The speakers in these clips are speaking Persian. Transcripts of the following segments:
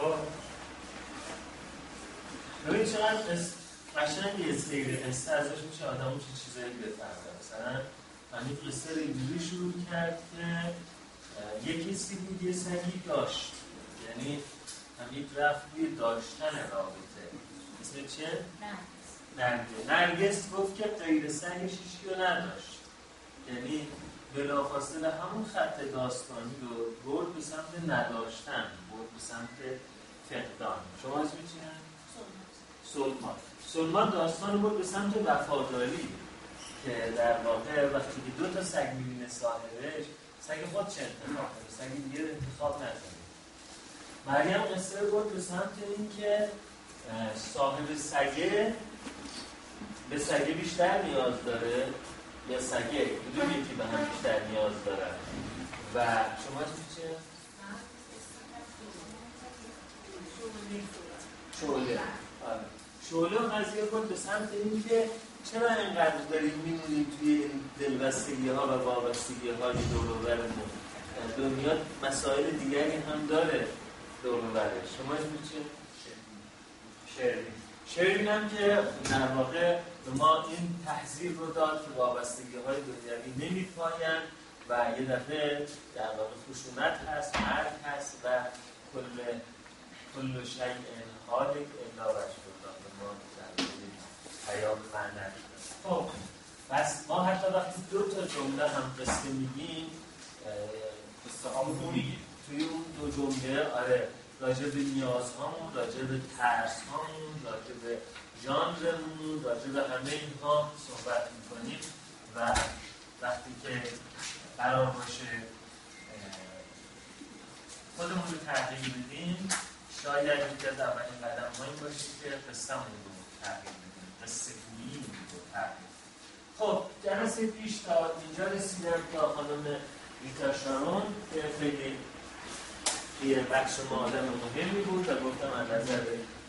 خب. ببین چقدر قشنگ یه سیر قصه ازش میشه آدم چه چیزایی بفهمه مثلا همین قصه رو اینجوری شروع کرد که یه کسی بود یه سگی داشت. یعنی همین رفت روی داشتن رابطه. اسم چه؟ نرگس. نرگس. گفت که غیر سگش رو نداشت. یعنی بلافاصله همون خط داستانی رو برد به سمت نداشتن برد به سمت فقدان. شما اسم چیه؟ سلمان. سلمان داستان بود به سمت وفاداری که در واقع وقتی که دو تا سگ می‌بینه صاحبش سگ خود چه انتخاب کنه سگ دیگه انتخاب نکنه مریم قصه بود به سمت این که صاحب سگه به سگه بیشتر نیاز داره. یا سگه. کدوم یکی به هم بیشتر نیاز داره و شما چه؟ شعله. آره. شعله قضیه کن به سمت این که چرا اینقدر داریم میمونیم توی دلبستگی ها و وابستگی های دور دنیا مسائل دیگری هم داره دور شما چی؟ شعری شعری هم که در واقع به ما این تحضیر رو داد که وابستگی های دنیوی نمی پاین و یه دفعه در واقع خشونت هست مرگ هست و کل کل شیء حالک الا وجه ما پیام معنی خب پس ما حتی وقتی دو تا جمله هم قصه میگیم قصه میگیم. توی اون دو جمله آره راجع به نیازهامون راجع به ترس هامون راجع به ژانرمون راجع به همه اینها صحبت می‌کنیم و وقتی که قرار باشه خودمون رو تغییر بدیم شاید یکی از اولین قدم ها این باشه که قصهمون رو تغییر بدیم قصه گویی رو تغییر خب جلسه پیش تا اینجا رسیدم تا خانم ریتا شارون که خیلی یه بخش ما آدم مهمی بود و گفتم از نظر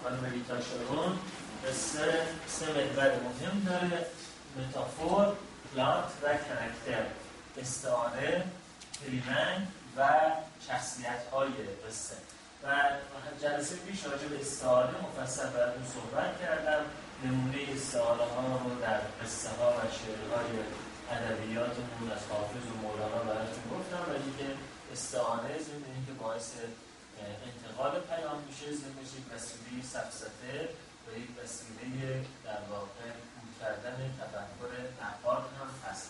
خانم ریتا شارون قصه سه محور مهم داره. متافور، پلات و کرکتر. استعاره، کلیمنگ و شخصیت های قصه. و جلسه پیش راجع به استعاره مفصل براتون صحبت کردم. نمونه استعاره ها رو در قصه ها و شعر های ادبیاتمون از حافظ و مولانا براتون گفتم. و دیگه استعاره ضمن که باعث انتقال پیام میشه ضمنش یک وسیله سفسته و یک وسیله در واقع بود کردن تفکر نقاد هم هست.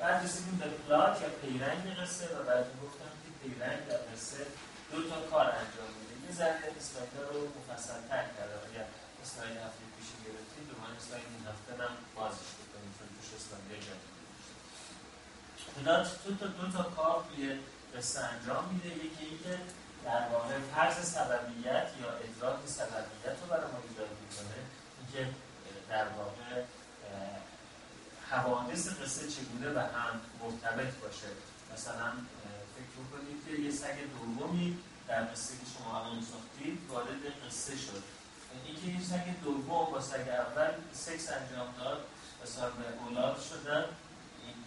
بعد رسیدیم به پلات یا پیرنگ قصه و بعد گفتم که پیرنگ در قصه دو تا کار انجام میده. یه ذره اسلاید رو مفصل تر کرده. اگر اسلاید هفته پیش گرفتید دوباره اسلاید این هفته هم بازش بکنید چون توش اسلاید جدید دو تا دو تا کار توی قصه انجام میده. یکی اینکه در واقع فرض سببیت یا ادراک سببیت رو برای ما ایجاد می‌کنه. اینکه در واقع حوادث قصه چگونه به هم مرتبط باشه. مثلا فکر کنید که یه سگ دومی در قصه که شما الان ساختید وارد قصه شد. اینکه این سگ دوم با سگ اول سکس انجام داد و صاحب اولاد شدن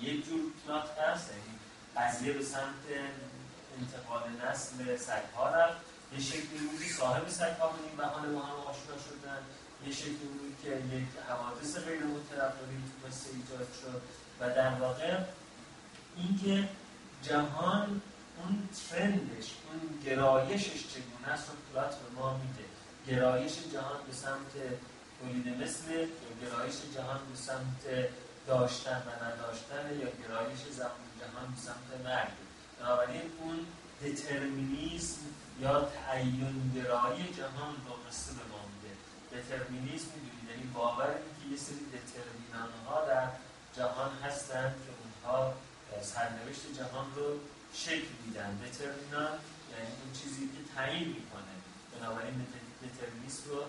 یک جور پلات هست. یعنی قضیه به سمت انتقال نسل سگ ها رفت یه شکلی بود صاحب سگ ها به این بهانه با هم آشنا شدن. یه شکلی بود که یک حوادث غیر مترقبی تو قصه ایجاد شد. و در واقع اینکه جهان اون ترندش اون گرایشش چگونه است رو پلات به ما میده. گرایش جهان به سمت تولید مثل یا گرایش جهان به سمت داشتن و نداشتن یا گرایش جهان به سمت مرگ. بنابراین اون دترمینیسم یا تعین گرایی جهان رو قصه به ما میده. دترمینیسم می‌دونید یعنی باور که یه سری دترمینان ها در جهان هستند که اونها سرنوشت جهان رو شکل میدن. دترمینان یعنی اون چیزی که تعیین می‌کنه. بنابراین دترمینیسم رو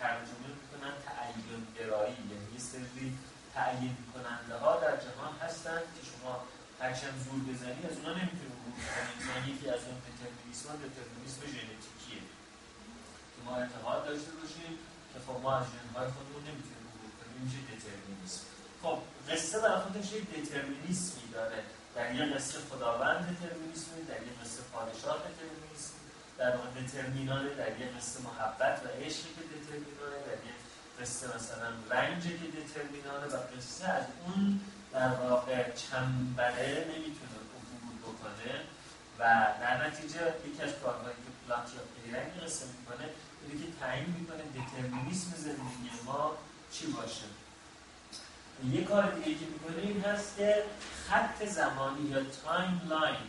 ترجمه می‌کنن تعین گرایی یعنی یه سری تعیین کننده ها در جهان هستند که شما هرچند زور بزنی از اونا نمی‌تونی عبور کنی یعنی یکی از اون دترمینیسم دترمینیسم ژنتیکیه که ما اعتقاد داشته باشیم که خب ما از ژنهای خودمون نمی‌تونیم عبور کنیم میشه دترمینیسم خب قصه برای خودش یک دترمینیسمی داره. در یه قصه خداوند دترمینیسم در یه قصه پادشاه دترمینیسم در واقع دترمینانه در یه قصه محبت و عشقی که دترمینانه در یه قصه مثلا رنجی که دترمینانه و قصه از اون در واقع چنبره نمی‌تونه عبور بکنه و در نتیجه یکی از کارهایی که پلات یا پیرنگ قصه می‌کنه اینه که تعیین می‌کنه دترمینیسم زندگی ما چی باشه. یه کار دیگه که می‌کنه این هست که خط زمانی یا timeline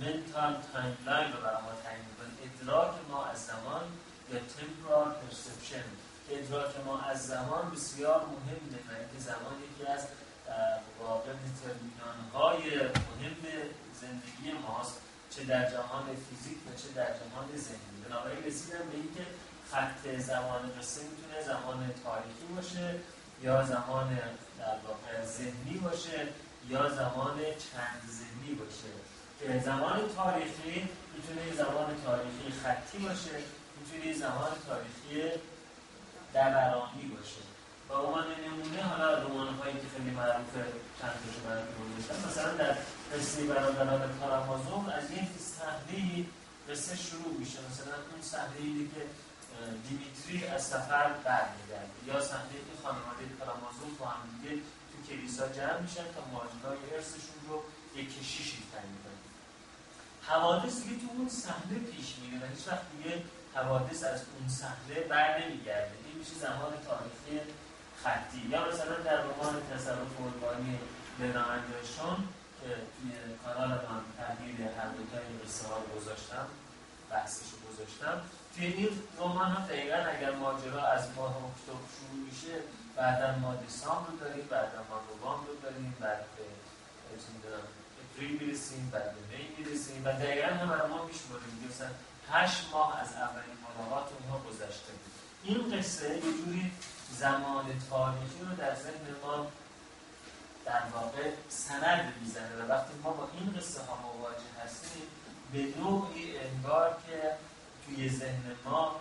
mental timeline رو برای ما تعیین می‌کنه. ادراک ما از زمان یا temporal perception ادراک ما از زمان بسیار مهمه و اینکه زمان یکی از واقع determinant های مهم زندگی ماست چه در جهان فیزیک و چه در جهان ذهنی. بنابراین رسیدم به اینکه خط زمان قصه می‌تونه زمان تاریخی باشه یا زمان در واقع ذهنی باشه یا زمان چند ذهنی باشه. که زمان تاریخی می‌تونه زمان تاریخی خطی باشه می‌تونه زمان تاریخی دورانی باشه. با عنوان نمونه حالا رمان هایی که خیلی چند تاشو براتون مثلا در قصه برادران کارامازون از یک صحنه قصه شروع میشه. مثلا اون صحنه که دیمیتری از سفر برمیگرده یا صحنه که خانواده کارامازون با هم دیگه تو کلیسا جمع میشن تا ماجرای ارثشون رو یک کشیشی تعیین کنن. حوادث دیگه تو اون صحنه پیش میره و هیچ وقت دیگه حوادث از اون صحنه بر نمیگرده. این میشه زمان تاریخی خطی. یا مثلا در رمان تصرف قربانی لنا اندرشون که توی کانال من تحلیل هر دوتای قصه ها گذاشتم بحثش رو گذاشتم. توی این رمان هم دقیقا اگر ماجرا از ماه اکتبر شروع میشه بعدا ما دسامبر رو داریم بعدا ما نوامبر رو داریم بعد به اپریل می‌رسیم بعد به می می‌رسیم و دقیقا هم ما میشماریم مثلا هشت ماه از اولین ملاقات اونها گذشته. بود این قصه یه جوری زمان تاریخی رو در ذهن ما در واقع سند می‌زنه و وقتی ما با این قصه ها مواجه هستیم به نوعی انگار که توی ذهن ما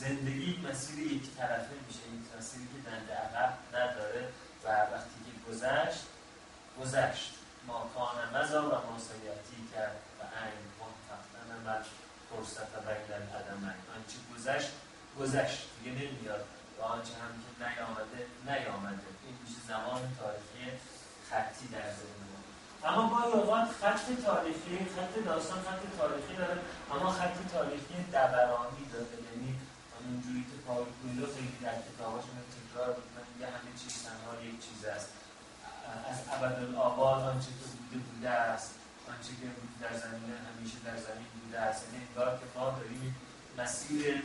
زندگی مسیر یک طرفه میشه این مسیری که دنده عقب نداره و وقتی که گذشت گذشت. ما کان مزا و مسایتی کرد و این منتقن من فرصت بین القدم آنچه گذشت گذشت. دیگه نمیاد. و آنچه هم که نیامده نیامده. این میشه زمان تاریخی خطی در ذهن اما با اوقات خط تاریخی خط داستان خط تاریخی داره. اما خط تاریخی دبرانی داره. یعنی اونجوری که پاول کویلو خیلی در کتاباش تکرار می‌کنه میگه همه چیز تنها یک چیز است. از ابدالآباد آنچه که بوده بوده است. آنچه که در زمین همیشه در زمین بوده است. یعنی انگار که ما داریم مسیر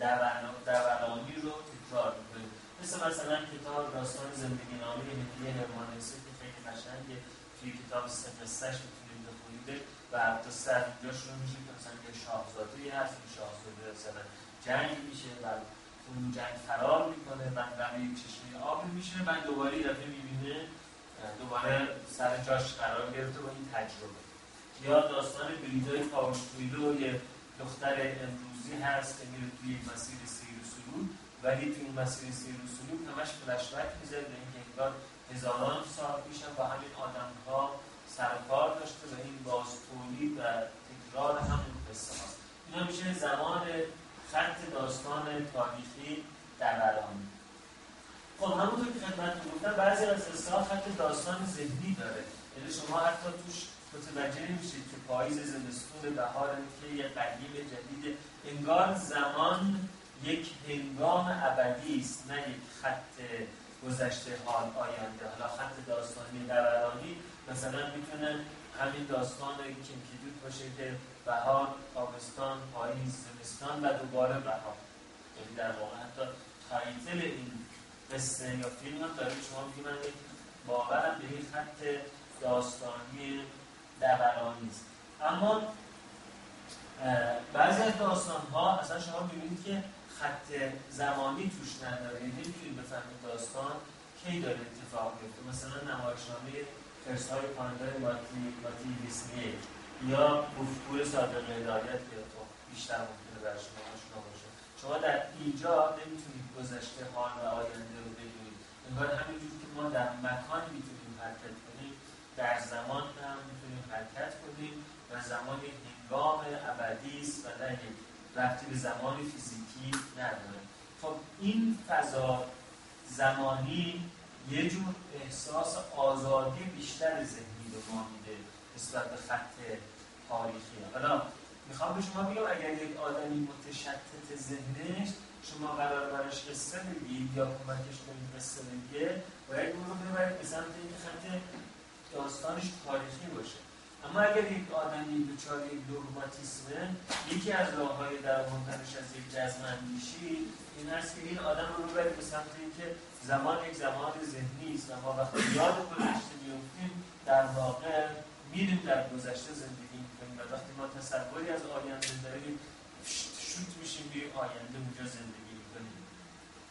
دورانی رو تکرار می‌کنیم. مثل مثلا کتاب داستان زندگی نامه هدیه هرمانسی که خیلی قشنگه. توی کتاب قصهش می‌تونید بخونید و تا سر اینجا شروع میشه که مثلا یه شاهزاده هست این شاهزاده مثلا جنگ میشه و اون جنگ فرار می‌کنه و برای یک چشمه آب میشه و دوباره دفعه می‌بینه دوباره سر جاش قرار گرفته با این تجربه. یا داستان بریدای پاوشتویلو یه دختر امروزی هست که میره توی مسیر سیر و سلوک ولی توی این مسیر سیر و سلوک همش فلشبک میزه به اینکه انگار هزاران سال پیش با همین آدم ها سرکار داشته و این باز تولید و تکرار همون قصه هاست اینا میشه زمان خط داستان تاریخی دورانی خب همونطور که خدمتتون گفتم بعضی از قصه خط داستان ذهنی داره. یعنی شما حتی توش متوجه نمیشید که پاییز زمستون بهار که یه قدیم جدید. انگار زمان یک هنگام ابدی است نه یک خط گذشته حال آینده. حالا خط داستانی دورانی مثلا می‌تونه همین داستان کمکیدود باشه که بهار تابستان پاییز زمستان و دوباره بهار. یعنی در واقع حتی تایتل این قصه یا فیلم هم داره. شما میگه من باورم به این خط داستانی دورانی است اما بعضی از داستان ها اصلا شما می‌بینید که خط زمانی توش نداره. یعنی نمی‌تونید بفهمید داستان کی داره اتفاق میفته مثلا نمایشنامه خرس های پاندای لاتی لاتی دیسنی یا گفتگوی صادق هدایت که تو بیشتر ممکنه برای شما آشنا باشه. شما در اینجا نمی‌تونید گذشته حال و آینده رو بدونید انگار همینجور که ما در مکان می‌تونیم حرکت کنیم در زمان هم حرکت کنیم و زمان هنگام ابدی است و نه رفتی به زمان فیزیکی نداره خب این فضا زمانی یه جور احساس آزادی بیشتر ذهنی رو ما میده نسبت به خط تاریخی حالا می‌خوام به شما بگم اگر یک آدمی متشتت ذهنش شما قرار براش قصه بگید یا کمکش کنید قصه بگه باید اون رو ببرید به سمت اینکه خط داستانش تاریخی باشه. اما اگر یک آدمی دچار یک دوگماتیسمه یکی از راههای در ممکنش از یک جزم اندیشی این است که این آدم رو ببرید به سمت اینکه زمان یک زمان ذهنی است. و ما وقتی یاد گذشته میفتیم در واقع میریم در گذشته زندگی می‌کنیم. و وقتی ما تصوری از آینده داریم شوت میشیم به آینده اونجا زندگی می‌کنیم.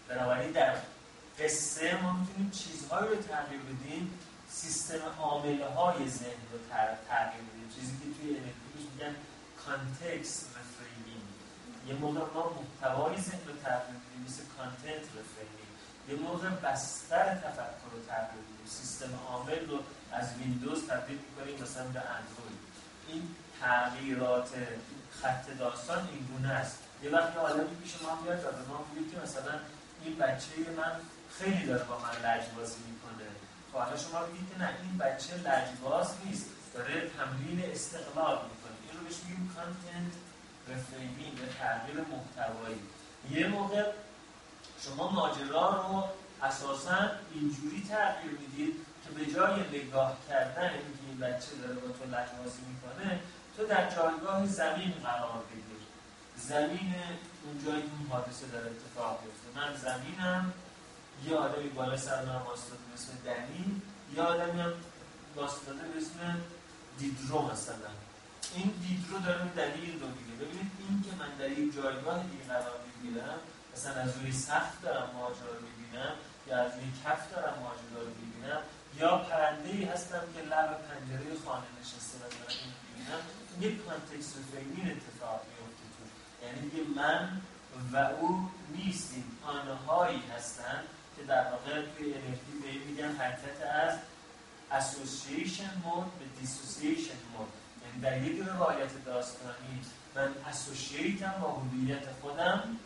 بنابراین در قصه ما می‌تونیم چیزهایی رو تغییر بدیم سیستم عامله های ذهن رو تغییر بدیم چیزی که توی NLP میگن context reframing یه موقع ما محتوای ذهن رو تغییر بدیم مثل content reframing یه موقع بستر تفکر رو تغییر بدیم سیستم عامل رو از ویندوز تبدیل می‌کنیم مثلا به اندروید این تغییرات خط داستان این گونه است. یه وقتی آدمی پیش ما میاد و به ما میگه که مثلا این بچه من خیلی داره با من لجبازی می‌کنه. حالا شما که نه این بچه لجباز نیست. داره تمرین استقلال می‌کنه. این رو بهش میگیم کانتنت رفریمینگ یا تغییر محتوایی. یه موقع شما ماجرا رو اساسا اینجوری تغییر می‌دید که به جای نگاه کردن اینکه این بچه داره با تو لجبازی می‌کنه تو در جایگاه زمین قرار بگیر زمین اونجایی که این حادثه داره اتفاق بیفته من زمینم یه آدمی بالا سر من واسطاده به اسم دنی یه آدمی هم واسطاده به اسم دیدرو مثلا. این دیدرو داره دلیل رو میگه. ببینید این که من در یک جایگاه دیگه قرار می‌گیرم مثلا از روی سخت دارم ماجرا رو می‌بینم یا از روی کف دارم ماجرا رو می‌بینم یا پرنده ای هستم که لب پنجره خانه نشسته و دارم این می‌بینم. یک context reframing اتفاق میفته تو. یعنی دیگه من و او نیستیم. آنهایی هستند که در واقع توی NLP به میگن حرکت از association mode به dissociation mode یعنی در یک روایت داستانی من associate م با هویت خودم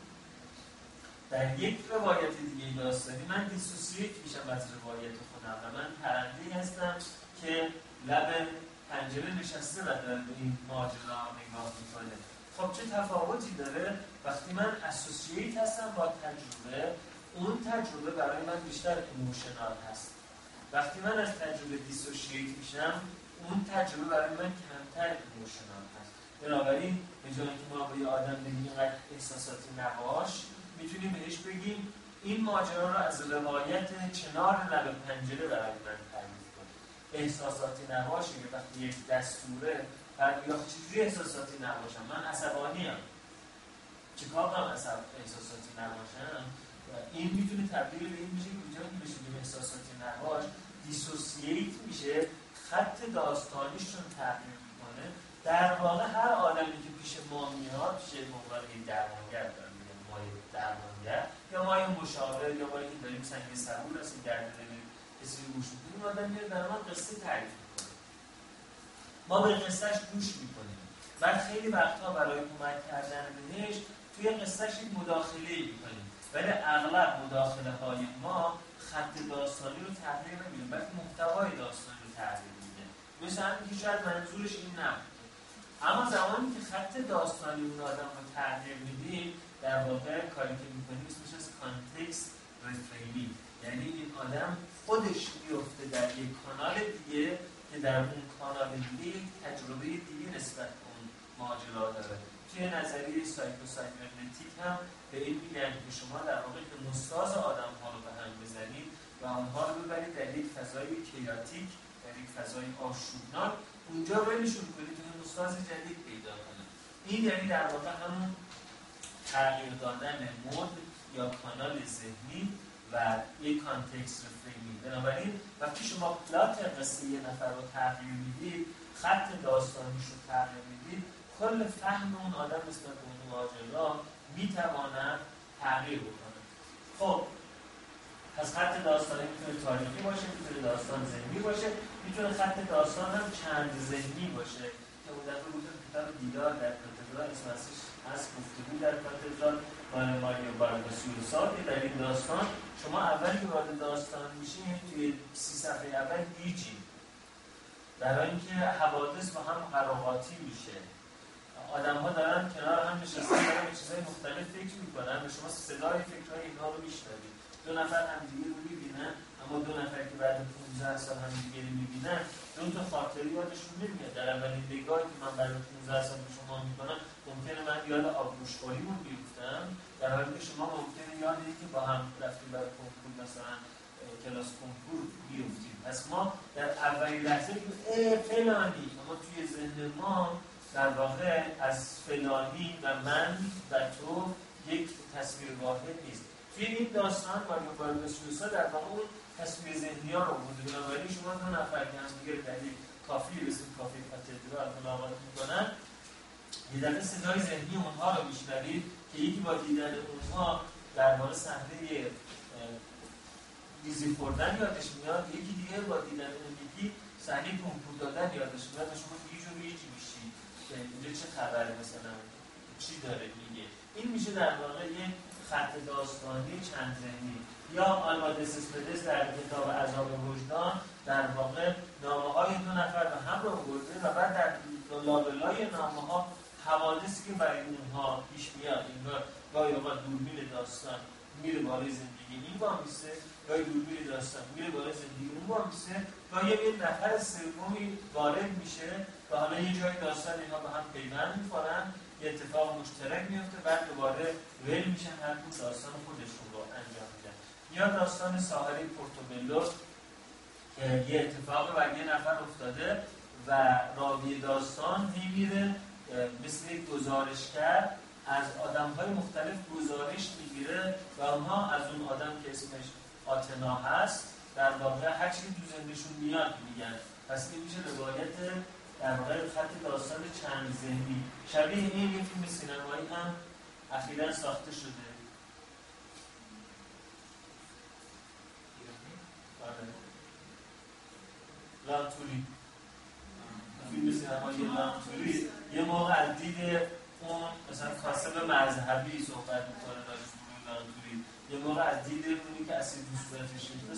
در یک روایت دیگه داستانی من dissociate میشم از روایت خودم و من پرنده هستم که لب پنجره نشسته و داره به این ماجرا نگاه می‌کنه. خب چه تفاوتی داره؟ وقتی من associate هستم با تجربه اون تجربه برای من بیشتر emotional هست. وقتی من از تجربه dissociate میشم اون تجربه برای من کمتر emotional هست. بنابراین به جای اینکه ما به آدم بگیم اینقدر احساساتی نباش می‌تونیم بهش بگیم این ماجرا رو از روایت چنار لب پنجره برای من تعریف کن احساساتی نباشه که وقتی یک دستوره بعد یا چجوری احساساتی نباشم من عصبانی هم چیکار کنم احساساتی نباشم این می‌تونه تبدیل به این میشه که اینجا بشه احساساتی نباش دیسوسییت میشه خط داستانیش رو تغییر می‌کنه. در واقع هر آدمی که پیش ما میاد پیش عنوان یک درمانگر دارم میگم ما درمانگر یا ما یه مشاور یا ما که داریم سنگ صبور هستیم درد داریم کسی گوش می‌کنیم آدم میاد در ما قصه تعریف می‌کنه ما به قصهش گوش می‌کنیم. بعد خیلی وقتها برای کمک کردن بهش توی قصهش یک مداخله می‌کنیم. ولی اغلب مداخله های ما خط داستانی رو تغییر نمیده بلکه محتوای داستانی رو تغییر میده مثل که شاید منظورش این نبود. اما زمانی که خط داستانی اون آدم رو تغییر میدیم در واقع کاری که می‌کنیم اسمش از context reframing یعنی این آدم خودش میفته در یک کانال دیگه که در اون کانال دیگه تجربه دیگه نسبت به اون ماجرا داره. توی نظریه Psycho-Cybernetic هم به این که شما در واقع هومئوستاز آدم ها رو به هم بزنید و آنها رو ببرید در یک فضای chaotic در یک فضای آشوبناک. اونجا ولشون کنید که هومئوستاز جدید پیدا کنه. این یعنی در واقع همون تغییر دادن mode یا کانال ذهنی و یک context reframing بنابراین وقتی شما plot قصه یه نفر رو تغییر می‌دید خط داستانیش رو تغییر می‌دید کل فهم اون آدم نسبت به اون ماجرا می‌توانند تغییر بکنه خب پس خط داستانی می‌تونه تاریخی باشه می‌تونه داستان ذهنی باشه می‌تونه خط داستان هم چند ذهنی باشه. که اون دفعه گفتم کتاب دیدار در کاتدرال اسم از گفتگو در کاتدرال مال ماریو بارگاسیوسا که در این داستان شما اول که وارد داستان میشین توی سی صفحه اول گیجی. برای اینکه حوادث با هم قراقاتی میشه. آدم ها دارن کنار هم نشستن دارن به چیزهای مختلف فکر می‌کنن. به شما صدای فکرهای اینها رو میشنوید. دو نفر هم دیگه رو می‌بینن اما دو نفر که بعد 15 سال هم دیگه رو می‌بینن دو تا خاطری یادشون نمیاد. در اولین نگاهی که من برای 15 سال به شما می‌کنم ممکنه من یاد آبگوشخوریمون بیفتم در حالی که شما ممکنه یاد که با هم رفتیم برای کنکور مثلا کلاس کنکور بیفتیم. پس ما در اولین لحظه فلانی اما توی ذهن ما در واقع از فلانی و من و تو یک تصویر واحد نیست. توی این داستان ماریو بارگاسیوسا در واقع اون تصویر ذهنی ها رو بوده بنابراین شما دو نفر که هم دیگه در یک کافی رسید کافی کاتدرال ملاقات می‌کنن یه دفعه صدای ذهنی اونها رو میشنوید که یکی با دیدن اونها در مورد صحنه ریزی خوردن یادش میاد یکی دیگه با دیدن اون یکی صحنه کنکور دادن یادش میاد شما یه جوری که اینجا چه خبره؟ مثلا چی داره میگه؟ این میشه در واقع یه خط داستانی چند ذهنی. یا آلما دسسپدس در کتاب عذاب وجدان در واقع نامه های دو نفر به هم رو برده و بعد در لابلای نامه ها حوادثی که برای اونها پیش میاد انگار گاهی اوقات دوربین داستان میره بالای زندگی. این با میسه گاهی دوربین داستان میره بالای زندگی. اون با میسه گاهی یه نفر سومی وارد میشه و حالا یه جای داستان اینها به هم پیوند می‌خورن یه اتفاق مشترک میفته بعد دوباره ول میشن هر داستان خودشون رو انجام میدن یا داستان ساحلی پورتوبلو که یه اتفاق بر یه نفر افتاده و راوی داستان هی میره مثل یک گزارشگر از آدم های مختلف گزارش می‌گیره و اونها از اون آدم که اسمش آتنا هست در واقع هر چیزی تو زندگیشون میاد میگن. پس این میشه روایت در واقع خط داستان چند ذهنی. شبیه این یه فیلم سینمایی هم اخیرا ساخته شده. لانتوری فیلم سینمایی لانتوری یه موقع از دید اون مثلا کاسب مذهبی صحبت می‌کنه راجع لانتوری یه موقع از دید اونی که اسید دوستانش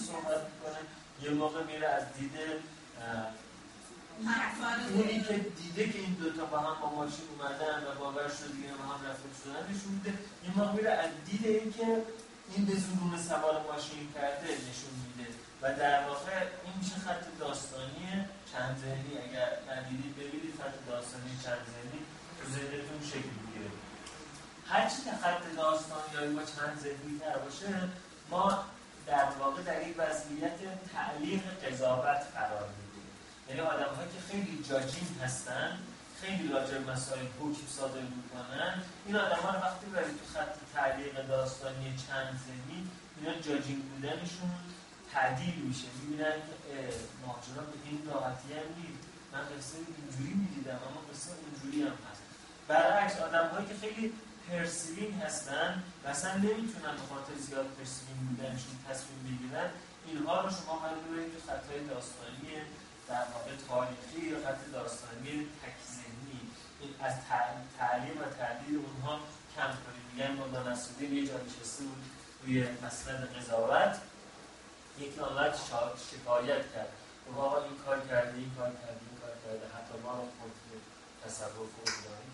صحبت می‌کنه. یه موقع میره از دید اونی که دیده که این دوتا با هم با ماشین اومدن و باور شده دیگه با هم رفت شدن نشون میده. این موقع میره از دید این که این به زرون سوار ماشین کرده نشون میده. و در واقع این میشه خط داستانی چند ذهنی. اگر ندیدید ببینید خط داستانی چند تو ذهنتون شکل هرچی که خط داستانی یا با چند ذهنی تر باشه ما در واقع در یک وضعیت تعلیق قضاوت قرار می‌گیریم یعنی آدم که خیلی جاجین هستن خیلی راجع مسائل حکم صادر می‌کنن این آدم ها وقتی برای تو خط تعلیق داستانی چند ذهنی اینا judging بودنشون تعدیل میشه. می‌بینن که ماجرا به این راحتی هم نیست. من قصه اینجوری می‌دیدم اما قصه اونجوری هم هست. برعکس آدم هایی که خیلی perceiving هستن و اصلا نمی‌تونن به خاطر زیاد perceiving بودنشون تصمیم بگیرن اینها رو شما باید ببینید خطای داستانی در واقع تاریخی یا خط داستانی تکزینی از تعلیم و تعدیل اونها کم کنید میگن مولانا نصرالدین یه جا نشسته بود روی مسند قضاوت یک نامت شکایت کرد. و آقا این کار کرده این کار کرده این کار کرده حتی ما رو خود تصرف و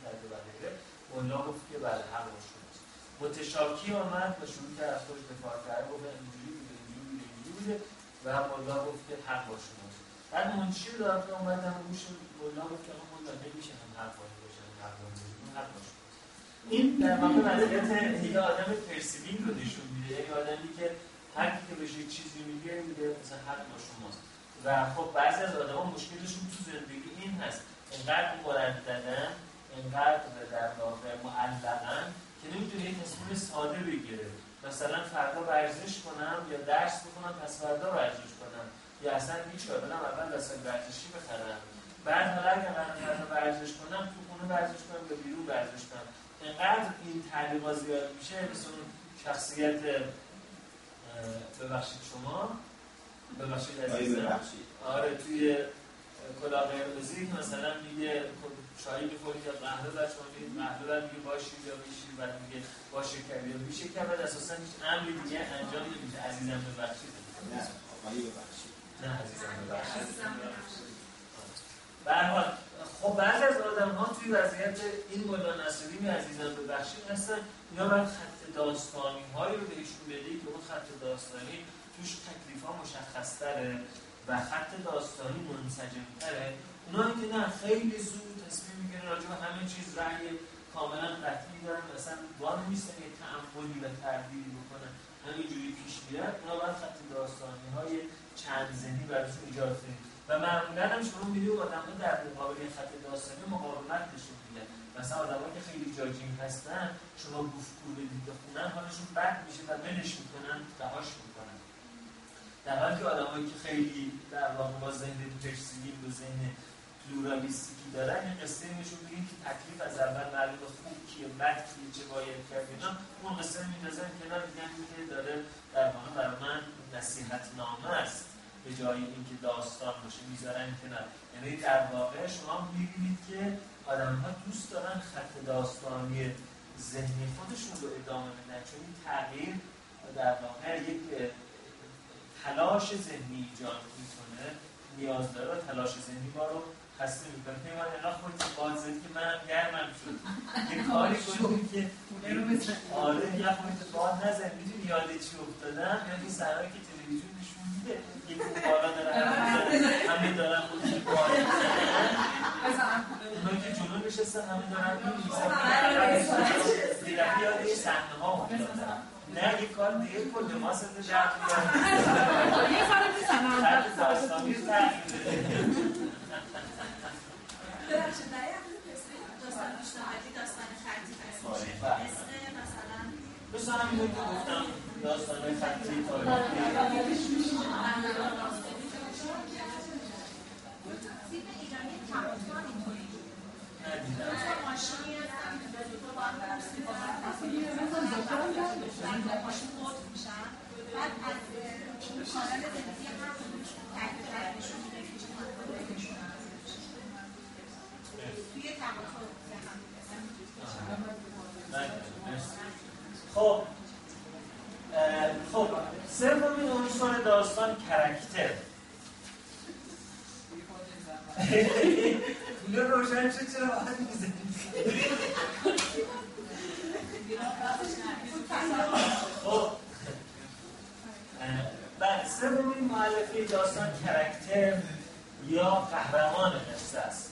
کرده و غیره. مولا گفت که بله حق شماست متشاکی آمد و شروع کرد از خودش دفاع کرد و اینجوری بوده اینجوری بوده اینجوری بوده و مولا گفت که حق با شماست بعد منشی رو دارم که اومدن و گوش مولا گفت که مولا نمیشه هم حق باشه هم حق باشه حق باشه این در واقع وضعیت یه آدم پرسیوینگ رو نشون میده یه آدمی که هر کی که بهش چیزی میگه میگه مثلا حق با شماست و خب بعضی از آدما مشکلشون تو زندگی این هست. انقدر مرددن انقدر در واقع معلقن که نمی‌تونه یه تصمیم ساده بگیره مثلا فردا ورزش کنم یا درس بخونم پس فردا ورزش کنم. یا اصلا هیچ برم اول وسایل ورزشی بخرم. بعد حالا اگر من فردا ورزش کنم تو خونه ورزش کنم یا بیرون ورزش کنم. انقدر این تعلیقا زیاد میشه مثل شخصیت ببخشید شما. ببخشید عزیزم. آره توی کلاه قرمزی مثلا میگه چای می‌خورید یا قهوه بچه‌ها میرید قهوه بعد میگه باشید یا بشید بعد میگه باشه کردی یا میشه کرد بعد اساسا هیچ امری دیگه انجام نمیشه عزیزم ببخشید. نه آقای ببخشید. نه عزیزم ببخشید. به هر حال خب بعضی از آدم ها توی وضعیت این ملا نصیری عزیزم ببخشید هستن. یا باید خط داستانی هایی رو بهشون بده که اون خط داستانی توش تکلیف ها مشخص و خط داستانی منسجم تره اونایی که نه خیلی زود تصمیم می‌گیرن راجع به همه چیز رأی کاملا قطعی دارن مثلا وان نیستن یه تعملی و تردیدی بکنن. همینجوری پیش میرن اونا باید خط داستانی های چند زنی براشون ایجاد کنید و معمولا هم شما می‌دید آدم ها در مقابل خط داستانی مقاومت نشون میدن مثلا آدم که خیلی جاجینگ هستن شما گفتگو بدید بخونن حالشون بد میشه و ولش می‌کنن رهاش می‌کنن. در حالی که آدمایی که خیلی در واقع با ذهن پرسیوین و ذهن پلورالیستیکی دارن این قصه نشون بگیم که تکلیف از اول معلومه خوب کیه بد کیه چه باید کرد اینا. اون قصه میندازن کنار میگن که داره در واقع برای من نصیحت نامه است به جای اینکه داستان باشه می‌ذارن کنار. یعنی در واقع شما می‌بینید که آدم ها دوست دارن خط داستانی ذهنی خودشون رو ادامه بدن چون این تغییر در واقع یک تلاش ذهنی ایجاد می‌کنه نیاز داره تلاش ذهنی ما رو خسته می‌کنه که من اینقدر خودت باز که من گرمم شد. یه کاری کنیم که آره یه خودت باز نزن. می‌دونی یاد چی افتادم؟ یاد این سرهایی که تلویزیون نشون میده یه بالا داره همه دارن خودش بالا اونایی که جلو نشستن همه دارن می‌نویسن یاد این صحنه ها افتادم نه یه کار دیگه کل ما سه درد یه کار می‌زنم خط ببخشید برای داستان پیشنهادی داستان خطی هست مثل مثلا مثل همین که گفتم داستان خطی تاریخی فیلم ایرانی تماشا اینطوری ماشینی هستن که دو تا با ماشین خورد میشن بعد از کانال زندگی تحقیق میده که چه مطلبی بهشون توی خب خب سومین عنصر داستان کرکتر. پول روشن شد چرا باید می‌زنید خب بله سومین معلفه داستان کرکتر یا قهرمان قصه است.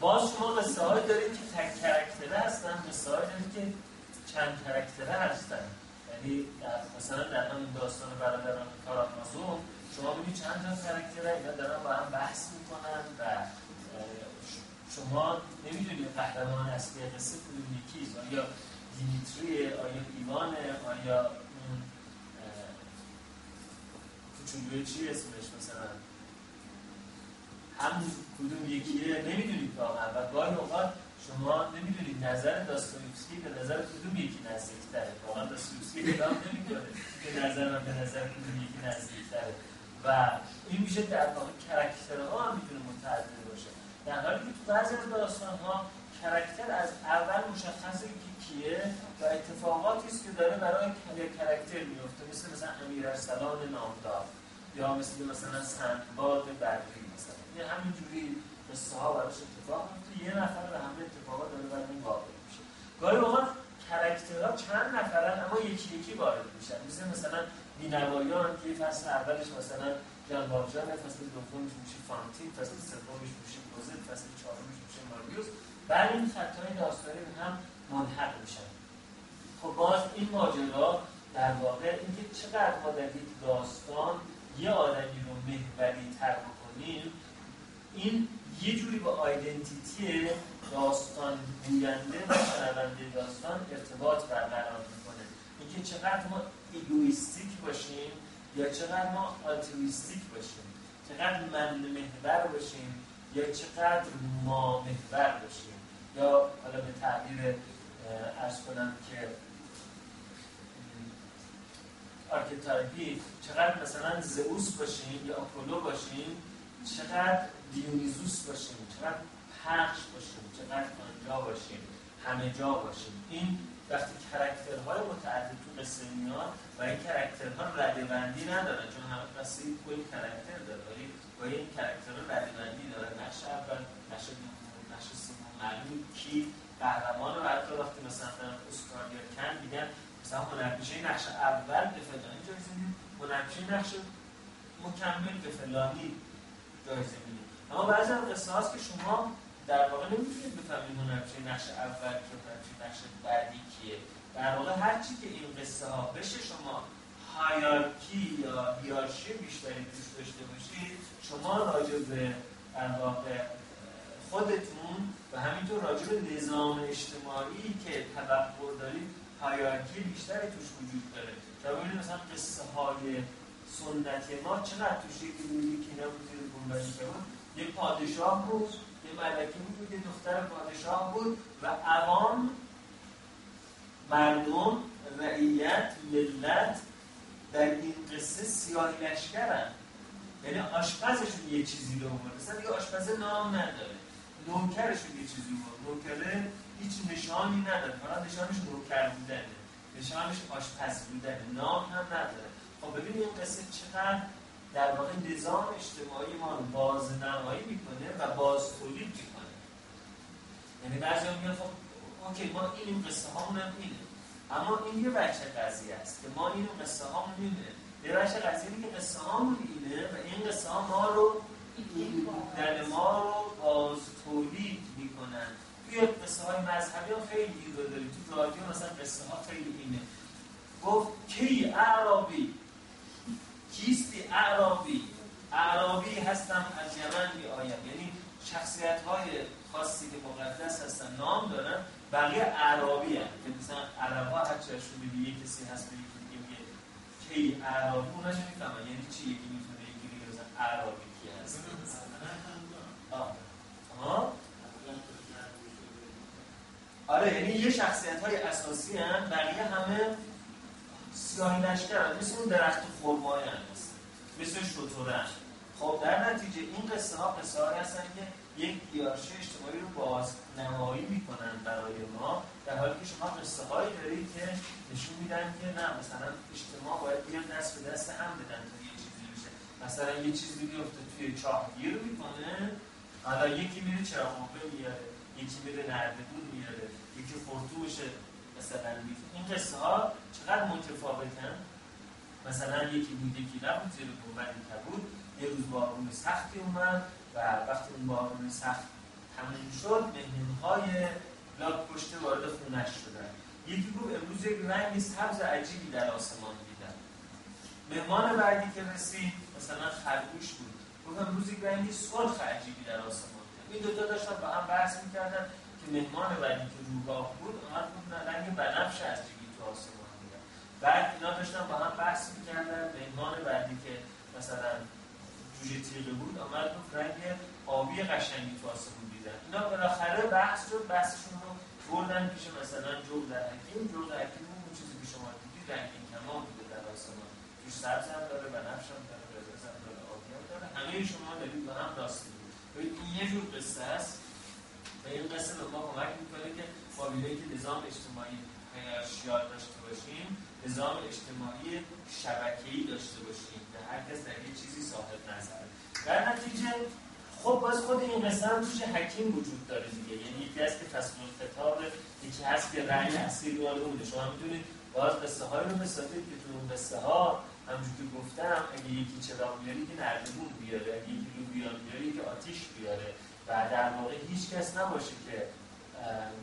باز شما قصه های دارید که تک کرکتره هستن قصه های دارید که چند کرکتره هستن. یعنی در- مثلا در همین داستان برادران کارامازوف شما ببینید چند تا کرکتره اینا دارن با هم بحث می‌کنن و شما نمی‌دونید قهرمان اصلی قصه کدوم یکیست آیا دیمیتریه آیا ایوانه آیا اون کوچولوی چی اسمش مثلا؟ همون کدوم یکیه نمی‌دونید واقعا. و گاهی اوقات شما نمی‌دونید نظر داستایوفسکی به نظر کدوم یکی نزدیکتره. واقعا داستایوفسکی اعلام نمی‌کنه که نظر من به نظر کدوم یکی نزدیکتره. و این میشه در واقع کرکترها هم می‌تونه متعدد باشه. در حالی که تو بعضی از داستانها character از اول مشخصه که کیه و اتفاقاتی است که داره برای character میفته مثل مثلا امیر ارسلان نامدار یا مثل مثلا سندباد بحری یه همینجوری قصه ها براش اتفاق میفته. یه نفر به همه اتفاقات داره برای این واقع میشه. گاهی اوقات character ها چند نفرن اما یکی یکی وارد میشن. مثل مثلا بینوایان که فصل اولش مثلا جان والژان فصل دومش میشه فانتین فصل سومش میشه کوزت فصل چهارمش میشه ماریوس. بعد این خطای داستانی به هم ملحق میشن. خب باز این ماجرا در واقع اینکه چقدر ما در یک داستان یه آدمی رو محوری تر بکنیم این یه جوری با آیدنتیتی داستان گوینده و شنونده داستان ارتباط برقرار می‌کنه. اینکه چقدر ما egoistic باشیم یا چقدر ما altruistic باشیم. چقدر من محور باشیم یا چقدر ما محور باشیم. یا حالا به تعبیر عرض کنم که archetype ی چقدر مثلا زئوس باشیم یا آپولو باشیم چقدر دیونیزوس باشیم چقدر پخش باشیم چقدر آنجا باشیم همه جا باشیم. این وقتی character های متعدد تو قصه میاد و این character ها رده‌بندی ندارن چون همه قصه کلی character داره ولی با این character ها رده‌بندی داره. نقش اول نقش دوم نقش سوم معلوم کی قهرمان و حتی وقتی مثلا اسکار یا کن میگن مثلا هنرپیشه نقش اول به فلانی جایزه میدیم هنرپیشه نقش مکمل به فلانی جایزه میدیم اما بعضی از قصه هاست که شما در واقع نمی‌تونید بفهمید هنرپیشه نقش اول که هنرپیشه نقش بعدی کیه. در واقع هر چی که این قصه ها بشه شما هایارکی یا هیارشی بیشتری توش داشته باشید شما راجع به واقع خودتون و همینطور راجع به نظام اجتماعی که توقع دارید هایارکی بیشتری توش وجود داره. تا ببینید مثلا قصه های سنتی ما چقدر توش یکی که بود یه پادشاه بود یه ملکه بود یه دختر پادشاه بود و عوام مردم رعیت ملت در این قصه سیاهی لشکرن. یعنی آشپزشون یه چیزی رو بود مثلا یه آشپز نام نداره. نوکرشون یه چیزی بود نوکره هیچ نشانی نداره. فقط نشانش نوکر بودنه. نشانش آشپز بودنه. نام هم نداره. خب ببینید این قصه چقدر در واقع نظام اجتماعی ما رو بازنمایی می‌کنه و باز تولید می‌کنه. یعنی بعضی میگن خب اوکی ما این قصه هامون هم اینه. اما این یه بچه قضیه است که ما این قصه هامون اینه. یه بچه قضیه که قصه هامون اینه و این قصه ها ما رو در ما رو باز تولید می‌کنن. توی قصه های مذهبی هم خیلی دیگه داریم. تو رادیو مثلا قصه ها خیلی اینه. گفت کی اعرابی کیستی اعرابی. اعرابی هستم از یمن می آیم یعنی شخصیت های خاصی که مقدس هستن نام دارن بقیه اعرابی هم که مثلا عرب ها هر چهشون بگی کسی هست یکی دیگه میگه کی اعرابی؟ اونا چه می‌فهمن؟ یعنی چی؟ یکی می‌تونه یکی دیگه مثلا اعرابی کی هست. آه. آره یعنی یه شخصیت های اساسی هم بقیه همه سیاهی هم مثل اون درخت خورمای هم مثل شطورن خب در نتیجه این قصه ها قصه هایی هستن که یک دیارشه اجتماعی رو باز نمایی می‌کنن برای ما در حالی که شما قصه هایی دارید که نشون میدن که نه مثلا اجتماع باید بیان دست به دست هم بدن تا یه چیزی بشه. مثلا یه چیزی بیفته توی چاه گیر می‌کنه حالا یکی میره چراغ میاره یکی میره نردبون میاره یکی خورتومش مثلا این قصه ها چقدر متفاوتن؟ مثلا یکی بود یکی نبود زیر گنبدی بود یه روز بارون سختی اومد و وقتی اون بارون سخت تموم شد های لاک پشته وارد خونش شدن. یکی گفت امروز یک رنگ سبز عجیبی در آسمان دیدم. مهمان بعدی که رسید مثلا خرگوش بود. گفت امروز یک رنگ سرخ عجیبی در آسمان دیدم. این دوتا داشتن با هم بحث می‌کردن. که مهمان بعدی که روگاه بود اومد گفت رنگ بنفش عجیبی تو آسمان دیدم بعد اینا داشتن با هم بحث می‌کردن. مهمان بعدی که مثلا جوجه تیغه بود آمد گفت رنگ آبی قشنگی تو آسمون دیدن اینا بالاخره بحث شد بحثشون رو بردن پیش مثلا جغد حکیم. جغد حکیم اون چیزی که شما دیدید رنگین کمان بوده در آسمان. توش سبز هم داره بنفش هم داره قرمز هم داره آبی هم داره. همه شما دارید با هم راست میگید. این یه جور قصه است. و این قصه به ما کمک می‌کنه که با که نظام اجتماعی هیرارشیال داشته باشیم نظام اجتماعی شبکه‌ای داشته باشیم که هر کس در یه چیزی صاحب نظر. در نتیجه خب باز خود این قصه توش حکیم وجود داره دیگه. یعنی یکی از که فصل خطاب یکی هست که اصلی رو بوده. شما می‌تونید باز قصه های رو بسازید که تو اون قصه ها همونجور که گفتم اگه یکی چراغ بیاری که نردبون بیاره یکی رو بیان بیاری که آتیش بیاره. و در واقع هیچ کس نباشه که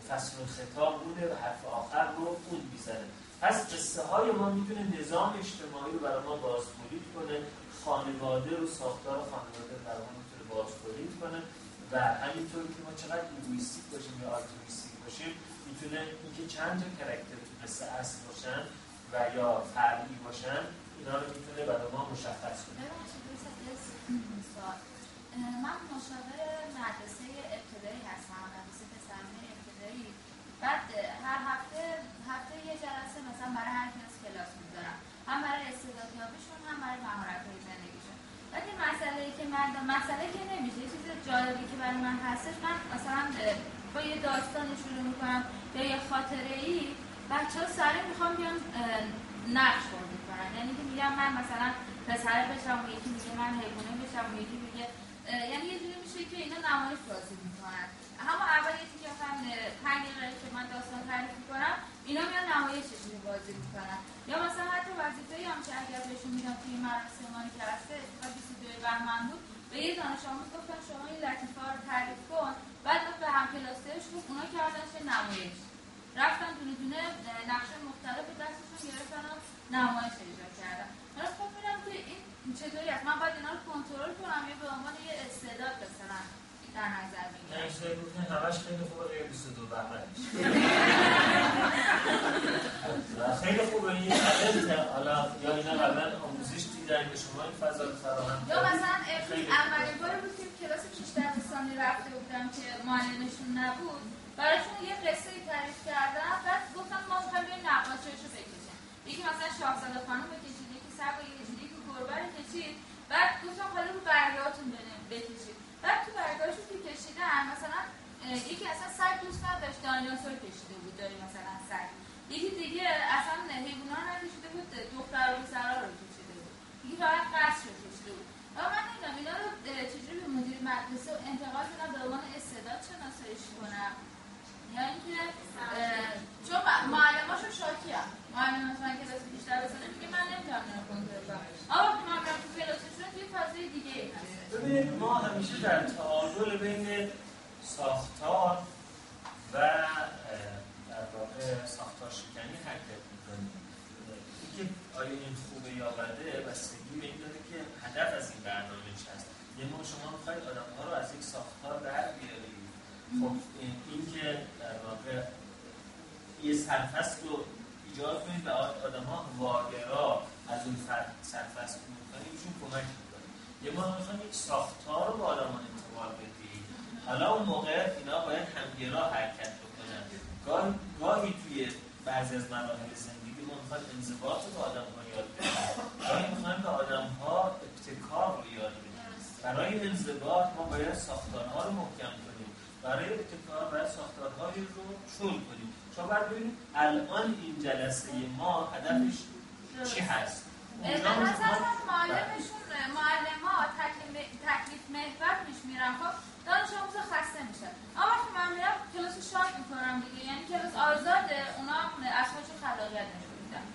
فصل خطاب بوده و حرف آخر رو اون بیزنه پس قصه های ما می‌تونه نظام اجتماعی رو برای ما باز تولید کنه خانواده رو ساختار خانواده برای ما می‌تونه باز تولید کنه و همینطور که ما چقدر egoistic باشیم یا altruistic باشیم می‌تونه اینکه چند تا character تو قصه اصل باشن و یا فرعی باشن اینا رو می‌تونه برای ما مشخص کنه. من مشاور مدرسه ابتدایی هستم مدرسه پسرانه ابتدایی. بعد هر هفته هفته یه جلسه مثلا برای هر کس کلاس می‌ذارم. هم برای استعدادیابیشون هم برای مهارت های زندگیشون. ولی مسئله که من مسئله که نمیشه چیز جالبی که برای من هستش من مثلا با یه داستان شروع می‌کنم یا یه خاطره ای بچه ها سره می‌خوام بیان نقش بازی کنن یعنی که میگم من مثلا پسر بشم و یکی میگه من حیوانه بشم و یکی یعنی یه جوری میشه که اینا نمایش بازی می‌کنن. همون اول یکی که مثلا پنج دقیقه که من داستان تعریف می‌کنم اینا میان نمایشش رو بازی می‌کنن. یا مثلا حتی وظیفه هم که اگر بهشون میدم توی مانی که هسته اتفاق 22 بهمن بود به یه دانش آموز گفتن شما این لطیفه رو تعریف کن. بعد به هم کلاسیش گفت اونا کردن چه نمایش. رفتن دونه دونه نقش مختلف دستشون گرفتن و نمایش اجرا کردن. من خب میرم این چطوری است؟ من باید اینا رو کنترل کنم یا به عنوان یه استعداد مثلا در نظر بگیرم. همش خیلی خوبه غیر 22 بهمن خیلی خوبه این حالا یا اینا قبلا آموزش دیدن به شما این فضا رو فراهم یا مثلا اولین بار بود که کلاس پیش دبستانی رفته بودم که معلمشون نبود. براشون یه قصه تعریف کردم بعد گفتم ما می‌خوایم نقاشیشو بکشیم. یکی مثلا شاهزاده خانم بکشید یکی سبا کشید یکی گربه کشید. بعد گفتم حالا رو برگهاتون بکشید. بعد تو برگاهشون که کشیدن مثلا یکی اصلا سگ دوست نداشت دایناسور کشیده بود داری مثلا سگ. یکی دیگه اصلا حیونا نکشیده بود دختر و پسرا رو کشیده بود. یکی فقط قصر رو کشیده بود. اما من نمی‌دونم اینا رو چجوری به مدیر مدرسه انتقال بدم به عنوان استعداد شناساییش کنم؟ یا اینکه چون معلماشو شاکی هم معلم مثلا بیشتر بسنه میگه من نمی‌تونم کنم اما وقتی من میرم تو کلاسشون توی دیگه هست ما همیشه در تعادل بین ساختار و در واقع ساختار حرکت می‌کنیم. اینکه این خوبه یا بده بستگی این که هدف از این برنامه چی هست یه ما شما می‌خواید آدم ها رو از یک ساختار در بیارید خب این که در واقع یه سرفست رو ایجاد کنید به آدم ها واگرا از اون سرفست کنید ایشون کمک می‌کنه. یه ما می‌خوایم یک ساختار رو به آدم ها انتقال بدید حالا اون موقع اینا باید همگرا حرکت بکنن. گاه، گاهی توی بعضی از مراحل زندگی ما می‌خوایم انضباط رو به آدم ها یاد بدیم. گاهی می‌خوایم به آدم ها ابتکار رو یاد بدیم. برای انضباط ما باید ساختارها رو محکم برای ابتکار باید ساختارهایی رو شل کنیم. شما باید ببینید الان این جلسه ما هدفش چی هست؟ معلمشون معلم ها تکلیف محور پیش میرن. خب دانش آموز خسته میشه. اما وقتی من میرم کلاس شارت می‌کنم دیگه. یعنی کلاس آزاده اونا اسمش خلاقیت نشون میدن.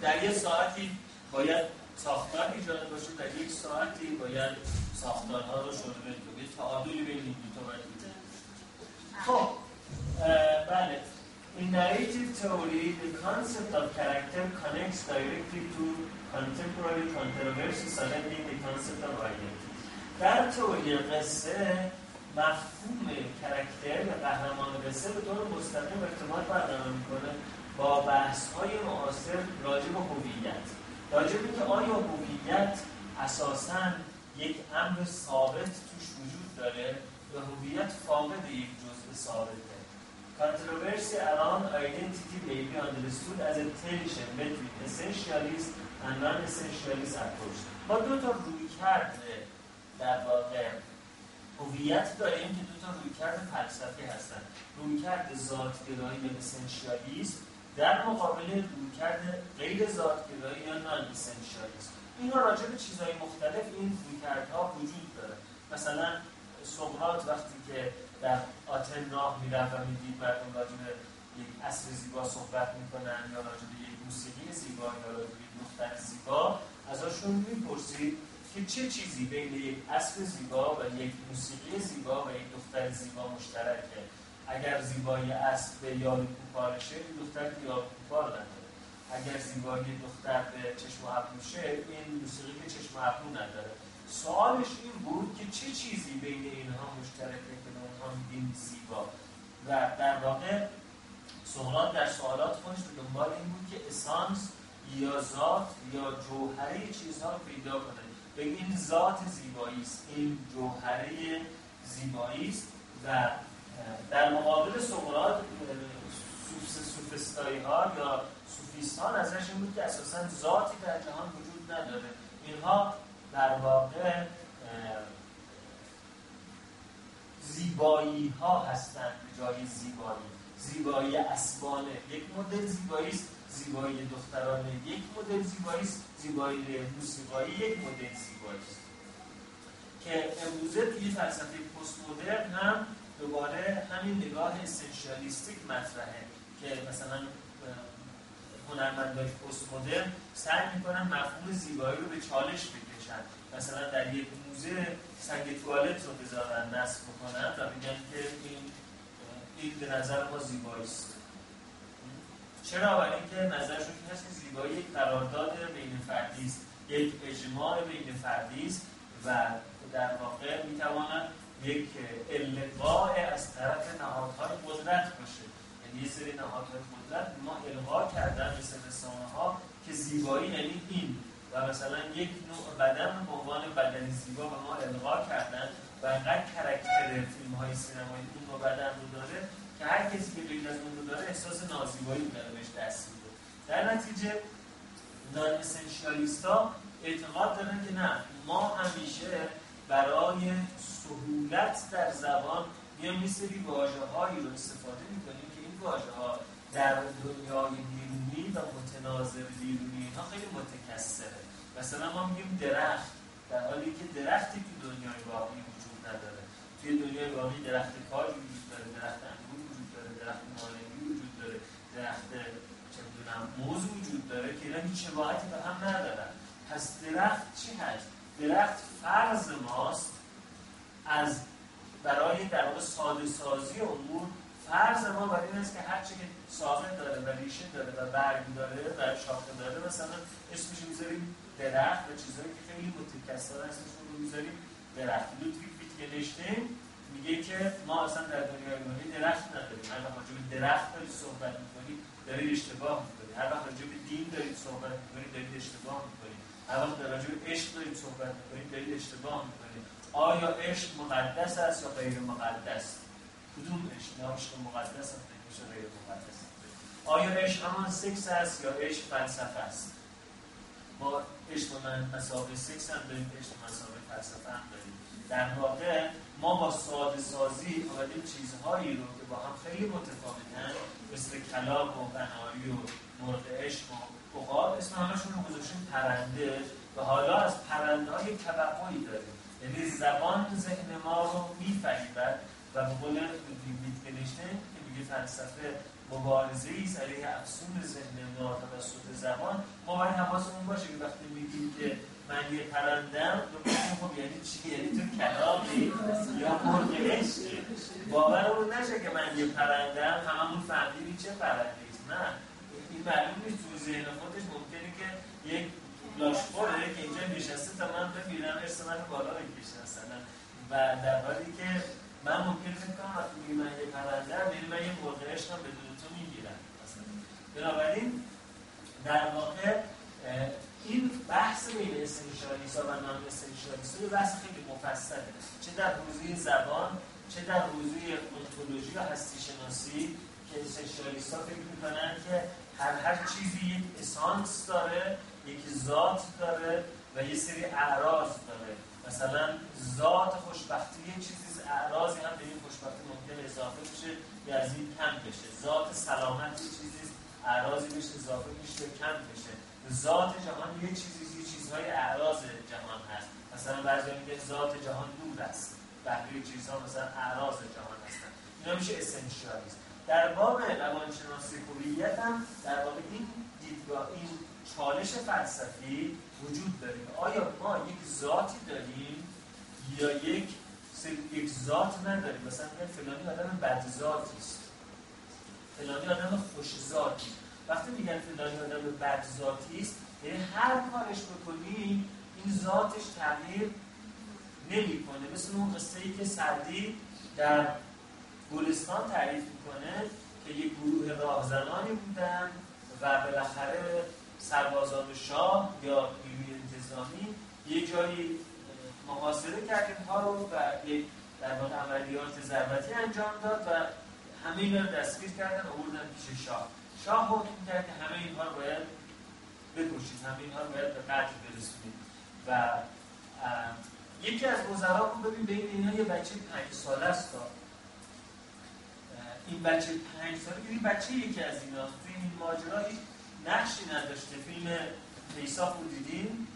در یه ساعتی باید ساختار ایجاد باشه در یک ساعتی باید ساختارها رو شروع کنیم. یه تعادلی بین این دو خب بله In narrative theory, the concept of character connects directly to contemporary controversy surrounding the concept of. در تئوری قصه مفهوم کرکتر یا قهرمان قصه به طور مستقیم ارتباط برقرار می‌کنه با بحث های معاصر راجع به هویت راجع به که آیا هویت اساسا یک امر ثابت توش وجود داره و هویت فاقد یک ثابته Controversy around identity may be understood as a tension between essentialist and non-essentialist. ما دو تا روی کرده در واقع هویت داریم که دو تا رویکرد فلسفی هستن. رویکرد ذاتگرایی یا اسنشیالیسم در مقابل رویکرد غیر ذاتگرایی یا نان اسنشیالیسم اینا راجع به چیزهای مختلف این رویکردها وجود داره. مثلا سقراط وقتی که در آتن راه می‌رفت و می‌دید مردم راجع به یک اصر زیبا صحبت می‌کنن یا راجع به یک موسیقی زیبا یا راجع به یک دختر زیبا ازشون می‌پرسید که چه چیزی بین یک اسب زیبا و یک موسیقی زیبا و یک دختر زیبا مشترکه؟ اگر زیبایی اسب به یاد کوپالشه این دختر که یاد کوپال نداره. اگر زیبایی دختر به چشم ابروشه این موسیقی که چشم ابرو نداره. سوالش این بود که چه چیزی بین اینها مشترکه؟ میگیم زیبا. و در واقع سقراط در سوالات خودش به دنبال این بود که اسانس یا ذات یا جوهره چیزها رو پیدا کنه. به این ذات زیبایی است. این جوهره زیبایی است و در مقابل سقراط سوفستایی ها یا سوفیستان ازش این بود که اساسا ذاتی در جهان وجود نداره. اینها در واقع زیبایی ها هستند جای زیبایی. زیبایی اسبانه یک مدل زیبایی است. زیبایی دخترانه یک مدل زیبایی است. زیبایی موسیقایی یک مدل زیبایی است. که امروزه توی فلسفه پست مدرن هم دوباره همین نگاه اسنشیالیستیک مطرحه که مثلا هنرمندای پست مدرن سعی می‌کنن مفهوم زیبایی رو به چالش بکشن. مثلا در یک موزه سنگ توالت رو بذارن نصب بکنن و بگن که این این به نظر ما زیبایی است چرا؟ برای اینکه نظرشون این هست که زیبایی یک قرارداد بین فردی است. یک اجماع بین فردی است و در واقع می‌تواند یک القاء از طرف نهادهای قدرت باشه. یعنی یه سری نهادهای قدرت ما القا کردن مثل رسانه ها که زیبایی یعنی این. و مثلا یک نوع بدن به عنوان بدنی زیبا به ما القا کردن و انقدر کرکتر فیلم های سینمایی اون نوع بدن رو داره که هر کسی که غیر از اون رو داره احساس نازیبایی داره بهش دست میده. در نتیجه نان ها اعتقاد دارن که نه ما همیشه برای سهولت در زبان یه میسری واجه هایی رو استفاده می‌کنیم که این واژه ها در دنیای بیرونی و متناظر بیرونی ها خیلی متکسره مثلا ما میگیم درخت در حالی که درختی تو دنیای واقعی وجود نداره. توی دنیای واقعی درخت کاج وجود داره درخت انگور وجود داره درخت نارنگی وجود داره درخت چه می‌دونم موز وجود داره که اینا هیچ شباهتی به هم ندارن. پس درخت چی هست؟ درخت فرض ماست از برای در واقع ساده سازی امور فرض ما بر این است که هر چی که ساقه داره و ریشه داره و برگ داره و شاخه داره. مثلا اسمش می‌ذاریم درخت و چیزهایی که خیلی متکثر اسمشون رو می‌ذاریم درخت. لودویگ ویتگنشتین میگه که ما اصلا در دنیای روحانی درخت نداریم. هر وقت راجع درخت دارید صحبت می‌کنید دارید اشتباه می‌کنید. هر وقت راجع به دین دارید صحبت می‌کنید دارید اشتباه می‌کنید. هر وقت راجع به عشق دارید صحبت می‌کنید دارید اشتباه می‌کنید. آیا عشق مقدس است یا غیر مقدس؟ کدوم عشق؟ یا عشق مقدس است غیر مقدس؟ آیا عشق همان سکس است یا عشق فلسفه است؟ ما عشق مسابقه سکس هم داریم عشق مسابقه فلسفه هم داریم. در واقع ما با ساده سازی آمدیم چیزهایی رو که با هم خیلی متفاوتن مثل کلام و بنایی و مرد عشق و اقاب اسم همشون رو گذاشتیم پرنده. و حالا از پرنده های توقعی داریم. یعنی زبان ذهن ما رو میفریبد و به قول که میگه فلسفه مبارزه ای علیه افسون ذهن ما زبان. ما باید حواسمون باشه که وقتی میگیم که من یه پرندم خب یعنی چی؟ یعنی تو کلامی یا مرغ عشقی. باورمون نشه که من یه پرندم هممون فهمیدیم چه پرنده نه. این معلوم نیست تو ذهن خودش. ممکنه که یک لاشخوره که اینجا نشسته تا من ببینم ارس من بالا بکشه و در حالی که من ممکن فکر کنم وقتی من یه پرنده یعنی من یه مرغ عشقم بدون بنابراین در واقع این بحث بین اسنشیالیست و نان اسنشیالیست یه بحث خیلی مفصله. چه در حوزه زبان چه در حوزه انتولوژی و هستی شناسی که اسنشیالیست ها فکر می‌کنن که هر هر چیزی یک اسانس داره یک ذات داره و یه سری اعراض داره. مثلا ذات خوشبختی یه چیزی اعراضی هم به این خوشبختی ممکن اضافه بشه یا از این کم بشه. ذات سلامت یه چیزی اعراضی بشه اضافه بشه کم بشه ذات جهان یه چیزی یه چیزهای اعراض جهان هست. مثلا بعضی میگه ذات جهان دور است. بقیه چیزها مثلا اعراض جهان هستن. اینا میشه اسنشیالیسم در باب روانشناسی هویت هم در واقع این دیدگاه این چالش فلسفی وجود داره آیا ما یک ذاتی داریم یا یک یک ذات نداریم؟ مثلا فلانی آدم بد ذاتی است. فلانی آدم خوش ذاتی وقتی میگن فلانی آدم بد ذاتی است یعنی هر کارش بکنی این ذاتش تغییر نمی‌کنه. مثل اون قصه ای که سعدی در گلستان تعریف می‌کنه که یک گروه راهزنانی بودن و بالاخره سربازان شاه یا نیروی انتظامی یه جایی محاصره کرد اینها رو و یک در واقع عملیات ضربتی انجام داد و همه اینا رو دستگیر کردن آوردن پیش شاه. شاه حکم کرد که همه اینها رو باید بکشید همه اینها رو باید به قتل برسونید. و یکی از وزرا رو ببین بین اینا یه بچه پنج ساله است این بچه پنج ساله این بچه یکی از اینا توی این ماجرا هیچ نقشی نداشته. فیلم Face Off رو دیدین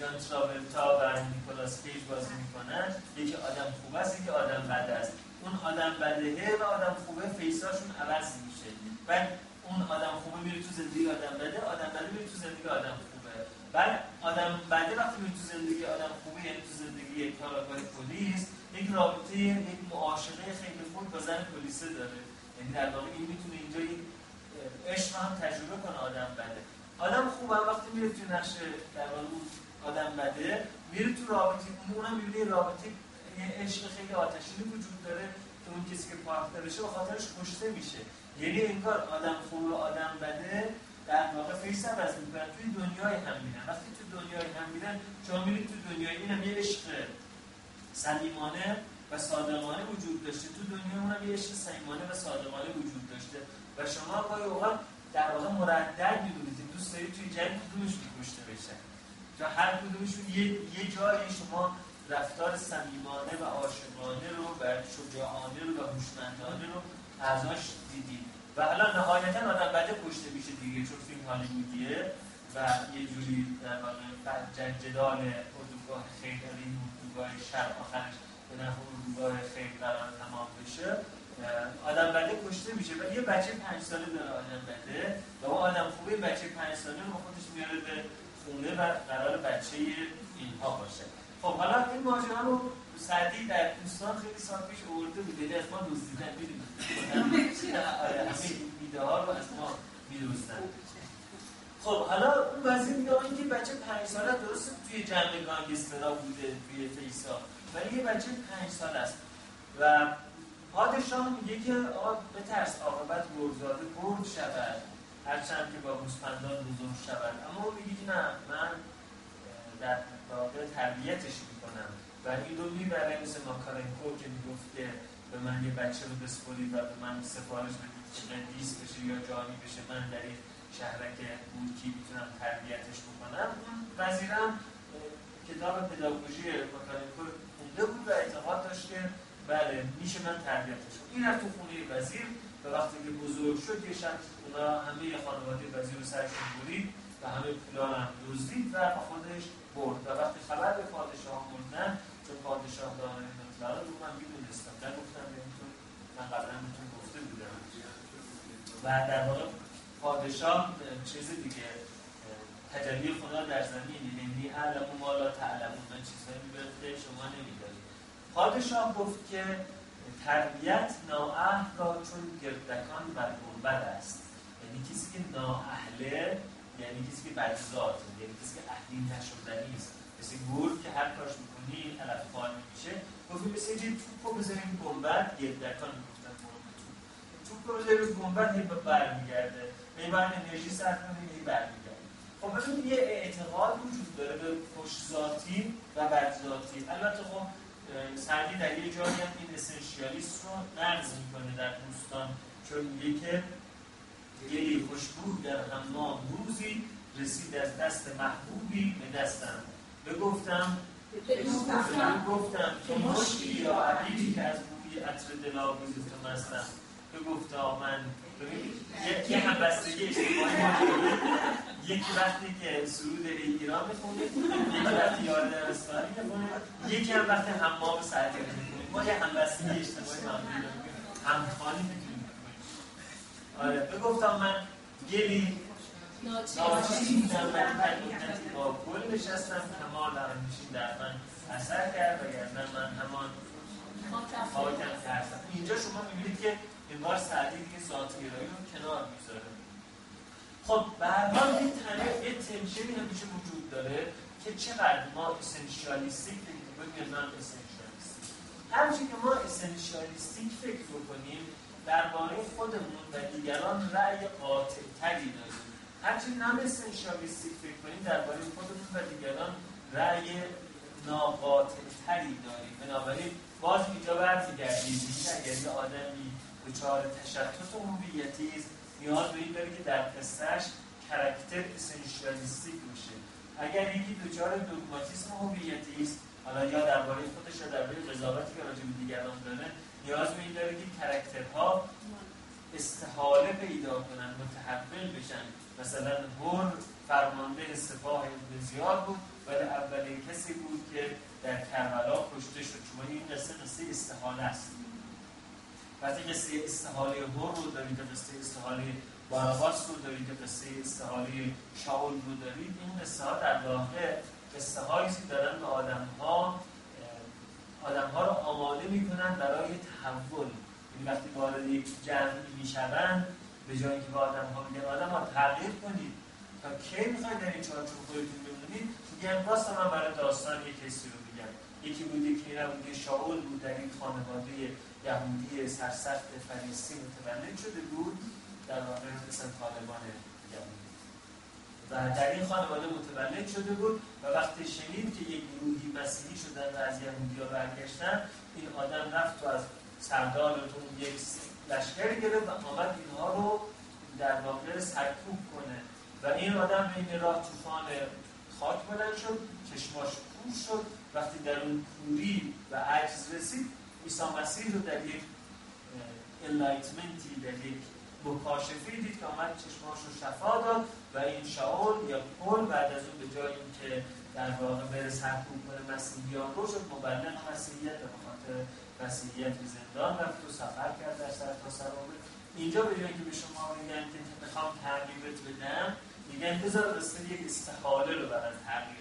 جان تراولتا و نیکولاس کیج بازی می‌کنن. یکی آدم خوب است یکی آدم بد است. اون آدم بده و آدم خوبه face اشون عوض میشه. بعد اون آدم خوبه میره تو زندگی آدم بده آدم بده میره تو زندگی آدم خوبه. بعد آدم بده وقتی میره تو زندگی آدم خوبه یعنی تو زندگی یک کارآگاه پلیس یک رابطه یک معاشقه خیلی خوب با زن پلیسه داره. یعنی در واقع این می‌تونه اینجا این عشق هم تجربه کنه آدم بده. آدم خوب هم وقتی میره تو نقش در واقع آدم بده میره تو رابطه اونم می‌بینه رابطه یه عشق خیلی آتشینی وجود داره که اون کسی که partner شه به خاطرش کشته میشه. یعنی انگار آدم خوب و آدم بده در واقع face هم عوض می‌کنن توی دنیای هم میرن. وقتی تو دنیای هم میرن شما تو دنیای این هم یه عشق صمیمانه و صادقانه وجود داشته. تو دنیا اونم یه عشق صمیمانه و صادقانه وجود داشته. و شما گاهی اوقات در واقع مردد می‌دونید. دوست دارید توی جنگ کدومش کشته بشن تا هر کدومشون یه, یه جایی شما رفتار صمیمانه و عاشقانه رو و شجاعانه رو و هوشمندانه رو ازش دیدید و حالا نهایتا آدم بده کشته میشه دیگه چون فیلم هالیوودیه و یه جوری در واقع جدال اردوگاه خیلی این اردوگاه شر آخرش به نفع اردوگاه خیلی قرار تمام بشه آدم بده کشته میشه. و یه بچه پنج ساله داره آدم بده و اون آدم خوبه بچه پنج ساله رو خودش میاره به خونه و قرار بچه اینها باشه. خب حالا این ماجرا رو سعدی در دوستان خیلی سال پیش آورده بود. یعنی از ما دزدیدن می‌دونید آره، ایده ها رو از ما میدوستن. خب حالا اون وزیر میگه اینکه بچه پنج ساله درست توی جمع گانگسترا بوده توی فیسا ولی یه بچه پنج سال است. و پادشاه میگه که آقا بترس عاقبت گرزاده برد شود. هرچند که با گوسفندان بزرگ شود. اما اون میگه که نه من در واقع تربیتش می‌کنم. و این رو می‌بره مثل ماکارنکو که می‌گفت که به من یه بچه رو بسپرید و به من سفارش بدید که قدیس بشه یا جانی بشه. من در این شهرک بورکی می‌تونم تربیتش بکنم. وزیرم کتاب پداگوژی ماکارنکو خونده بود و اعتقاد داشت که بله میشه من تربیتش این رفت تو خونه وزیر. و وقتی که بزرگ شد یه شب اونا همه خانواده وزیر رو سرشون برید و همه پولا هم دزدید و خودش برد. و وقتی خبر به پادشاه مردن چون پادشاه داره اطلاعات رو من می‌دونستم. نگفتم بهتون من قبلا بهتون گفته بودم. و در واقع پادشاه چیز دیگه تجلی خدا در زمین. یعنی علم و مالا تعلمون. من چیزهایی میبرده شما نمیدارید. پادشاه گفت که تربیت نااهل را چون گردکان بر گنبد است. یعنی کسی که نااهله یعنی کسی که بدزاد یعنی کسی که اهلی نشدنی است مثل گرگ که هر کارش می‌کنی علف فال میشه. گفتی مثل یه توپ رو بذاریم گنبد. گردکان می‌گفتن توپ رو بذاریم گنبد هی برمیگرده. هی باید انرژی صرف کنه هی برمیگرده. خب ببینید یه اعتقاد وجود داره به خوشذاتی و بدذاتی البته خب سعدی در یه جایی هم این اسنشیالیست رو نقض می‌کنه در دوستان. چون میگه که گلی خوشبو در حمام روزی رسید از دست محبوبی به دستم. بگفتم گفتم که مشکی یا عبیدی که از بوی عطر دلاویز تو مستم. بگفتا من یه همبستگی اجتماعی یکی وقتی که سرود ایران می‌خونه یکی وقتی یار درستانی می‌خونه یکی هم وقتی حمام سعدی می‌خونه. ما یه همبستگی اجتماعی همخانی می‌تونیم آره. بگفتم من گلی ناچیزم من مدتی با گل نشستم کمال در میشین در من اثر کرد و نه من همان خاکم ترسم. اینجا شما می‌بینید که انگار سعدی دیگه ذاتگرایی رو کنار می‌ذاره. خب حال این تنه یه تنشنی همیشه وجود داره که چقدر ما اسنشیالیستیک بگیم من اسنشیالیستیک همچنین که ما اسنشیالیستیک فکر بکنیم درباره خودمون و دیگران رأی قاطع تری داریم همچنین هم اسنشیالیستیک فکر کنیم درباره خودمون و دیگران رأی ناقاطع تری داریم. بنابراین باز اینجا برمیگردیم. اگر یه آدمی دچار تشتت هویتی است نیاز به این داره که در قصهش کرکتر اسنشیالیستیک باشه. اگر یکی دچار دوگماتیسم هویتی است حالا یا درباره خودش یا درباره قضاوتی که راجع به دیگران داره نیاز به این داره که کرکترها استحاله پیدا کنن متحول بشن. مثلا هر فرمانده سپاه بسیار بود ولی اولین کسی بود که در کربلا کشته شد. چون این قصه قصه استحاله است. وقتی قصه استحاله هر رو دارید قصه استحاله باراباس رو دارید قصه استحاله شاول رو دارید این قصه ها در واقع قصه هایی دارن به آدم ها آدم ها رو آماده می‌کنن برای تحول. این وقتی وارد یک جمعی می‌شوند به جایی که به آدم ها میگن آدم ها تغییر کنید. تا کی می‌خواید در این چارچوب خودتون بمونید؟ میگن راست من برای داستان یک کسی رو میگم. یکی بود یکی نبود شاول بود در این خانواده یهودی سرسخت فلسطین متولد شده بود. در واقع مثل طالبان و در این خانواده متولد شده بود و وقتی شنید که یک گروهی مسیحی شدن و از یهودی ها برگشتن این آدم رفت و از سردارتون یک لشکر گرفت و آمد اینها رو در واقع سرکوب کنه. و این آدم بین راه طوفان خاک بلند شد چشماش کور شد. وقتی در اون کوری و عجز رسید عیسی مسیح رو در یک انلایتمنتی در یک مکاشفه دید که آمد چشماش رو شفا داد و این شاول یا پل بعد از اون به جای اینکه در واقع بره سرکوب کنه مسیحیان رو شد مبلغ مسیحیت به خاطر مسیحیت به زندان رفت و سفر کرد در سر تا اینجا به جایی که به شما میگن که می‌خوام تغییرت بدم میگن بذار قصه یک استحاله رو برای تغییر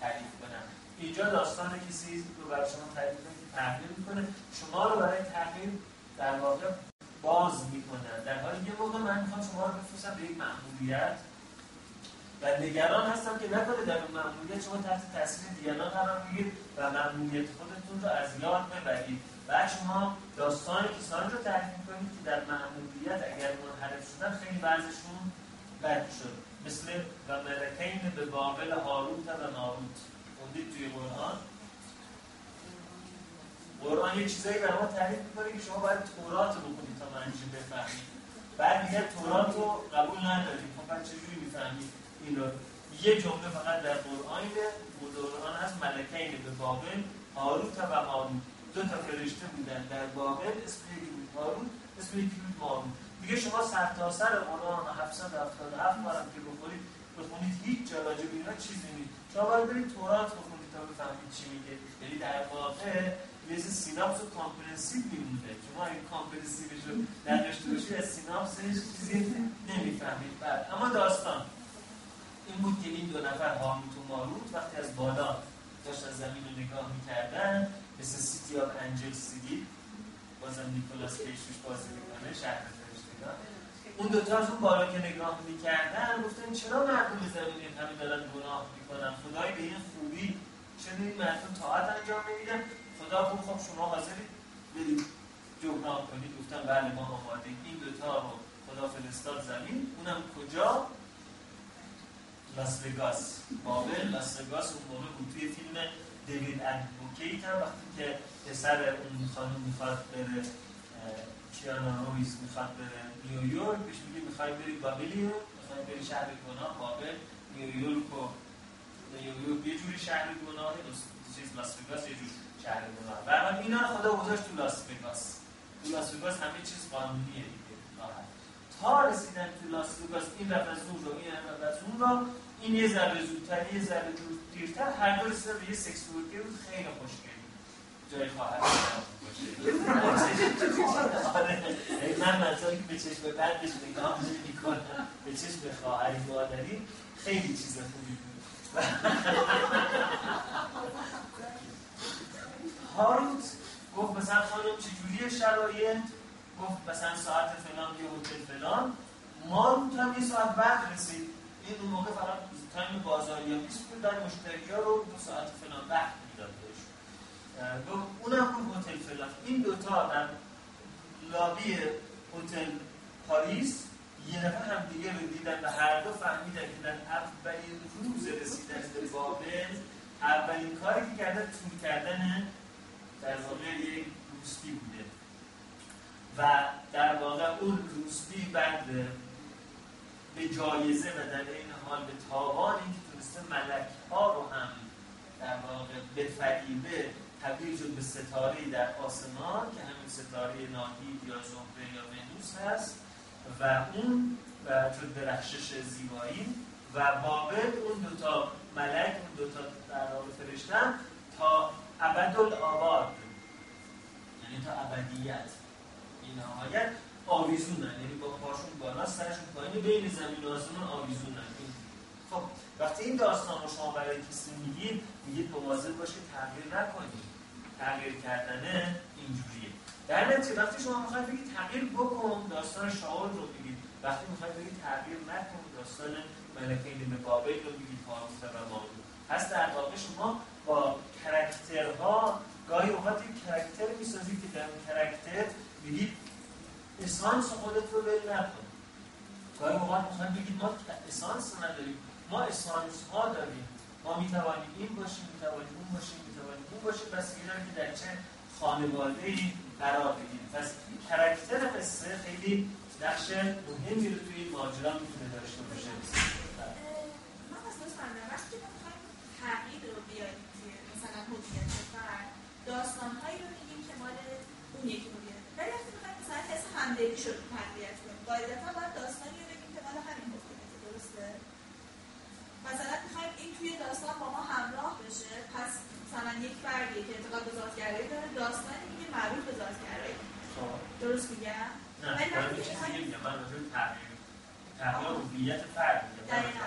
تعریف کنم. اینجا داستان کسی رو برای شما تعریف کنه تغییر می‌کنه. شما رو برای تغییر در واقع باز می‌کنن. در حالی یه موقع من می‌خوام شما رو بفرستم به یک معمولیت و نگران هستم که نکنه در اون معمولیت شما تحت تاثیر دیگران قرار بگیرید و معمولیت خودتون رو از یاد ببرید. بعد شما داستان کسانی رو تعریف کنید که در معمولیت اگر منحرف شدن خیلی بعضشون بد شد. مثل و ملکین به بابل هاروت و ماروت خوندید توی قرآن. قرآن یه چیزایی برای ما تعریف می‌کنه که شما باید تورات رو بخونید تا منجی بفهمید. بعد دیگه تورات رو قبول ندارید. خب بعد چجوری می‌فهمید؟ این رو. یه جمله فقط در قرآن قرآن هست. ملکین به بابل هاروت و ماروت دو تا فرشته بودن در بابل اسم یکی بود هاروت اسم یکی بود ماروت دیگه شما سر تا سر قرآن 777 بارم که بخورید بخونید هیچ جا راجع به اینا چیزی نیست. شما باید برید تورات بخونید تا بفهمید چی میگه. یعنی در واقع یه synopsis و comprehensive میمونه شما این comprehensive ش رو نداشته باشید از synopsis ش چیزی نمی‌فهمید بعد اما داستان این بود که این دو نفر هاروت و ماروت وقتی از بالا داشت از زمین رو نگاه می‌کردن مثل City of Angel سیدی بازم نیکولاس کیجش بازی می‌کنه شهر فرشتگان اون دوتا از اون بالا که نگاه می‌کردن گفتن چرا مردم زمین همه دارن گناه می‌کنن خدای به این خوبی چرا این مردم طاعت انجام نمیدن خدا خب خب شما حاضرید؟ برید جبران کنید. گفتن بله ما آماده این دوتا رو خدا فرستاد زمین. اونم کجا؟ لاس وگاس. بابل لاس وگاس. اون موقع بود توی فیلم Devil's Advocate هم. وقتی که پسر اون خانم می‌خواد بره کیانو ریوز می‌خواد بره نیویورک بهش میگه می‌خوای بری Babylon؟ می‌خوای بری شهر گناه. بابل نیویورک و نیویورک یه جوری شهر گناه چیز لاس وگاس یه جوری شهر گناه و اینا رو خدا گذاشت تو لاس وگاس تو لاس وگاس همه چیز قانونیه دیگه. تا رسیدن تو لاس وگاس این رفت از اون رو این رفت از اون رو این یه ذره زودتر یه ذره دیرتر هر دو رسیدن به یه سکس ورکر بود خیلی خوشگلی. جای خواهر من منطقی که به چشم بندش نگاه می‌کنم به چشم خواهری مادری خیلی چیز خوبی بود. هاروت گفت مثلا خانم چجوری شرایط؟ گفت مثلا ساعت فلان یه هتل فلان. ماروت هم یه ساعت بعد رسید. این اون موقع فقط time بازاریابی بود در مشتری ها رو دو ساعت فلان وقت می‌داد بهش. اونم اون هتل فلان. این دوتا در لابی هتل پاریس یه نفر هم دیگه رو دیدن و هر دو فهمیدن که در اولین روز رسیدن به بابل اولین کاری که کرده تور کردن در واقع یک روسپی بوده. و در واقع اون روسپی بعد به جایزه و در این حال به تاوانی که تونسته ملک ها رو هم در واقع به فریبه تبدیل شد به ستاره در آسمان که همین ستاره ناهید یا زهره یا ونوس هست و اون و شد درخشش زیبایی و بابل اون دوتا ملک اون دوتا در فرشتن تا ابدالآباد. یعنی تا ابدیت. این نهایت آویزونن یعنی با پاشون بالا سرشون پایین بین زمین و آسمان آویزونن خب وقتی این داستان رو شما برای کسی میگید میگید مواظب باشید تغییر نکنید. تغییر کردن اینجوریه. در نتیجه وقتی شما می‌خواید بگید تغییر بکن داستان شاول رو بگید وقتی می‌خواید بگید تغییر نکن داستان ملکین به بابل رو بگید هاروت و ماروت پس در واقع شما با character ها گاهی اوقات یک character می‌سازید که در character بگید essence خودت رو ول نکن. گاهی اوقات می‌خواید بگید ما essence نداریم ما essence ها داریم. ما می‌توانیم این باشیم می‌توانیم اون باشیم می‌توانیم اون باشیم. بسته که در چه خانواده ای قرار بگیریم. پس character قصه خیلی نقش مهمی رو توی ماجرا می‌تونه داشته باشه من از وقتی تغییر رو بیاریم توی مثلا هویت فرد داستانهایی رو میگیم که مال اون یکی هویت ولی وقتی می‌خوایم مثلا حس همدلی شد تقویت کنیم قاعدتا باید داستانی رو بگیم که مال همین هویت درسته؟ مثلا می‌خوایم این توی داستان با ما همراه بشه. پس مثلا یک فردی که اعتقاد به ذاتگرایی داره داستانی میگه مربوط به ذاتگرایی. خب. درست میگم؟ نه من چیزی میگم من راجع تغییر تغییر هویت فرد میگم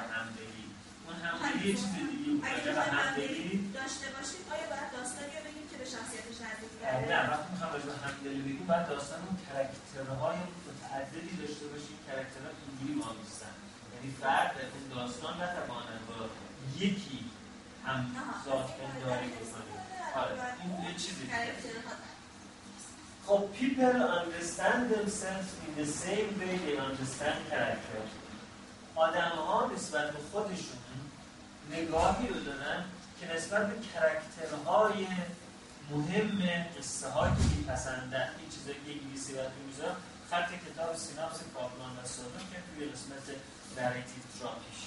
اون همدلی یه چیز دیگه اگه همدلی داشته باشیم آیا باید داستانی رو شخصیتش نزدیک نه وقتی می‌خوام راجع به همدلی بگیم باید داستان اون character های متعددی داشته باشیم character ها اینجوری ما نیستن. یعنی فرد در اون داستان نتواند با یکی هم ذات پنداری بکنه. آره این یه چیزی خب people understand themselves in the same way they understand character. آدم ها نسبت به خودشون نگاهی رو دارن که نسبت به character های مهم قصه هایی که میپسندن این چیزایی که انگلیسی براتون می‌ذارم خط کتاب synopsis کاپلان و سادوکه توی قسمت narrative therapy ش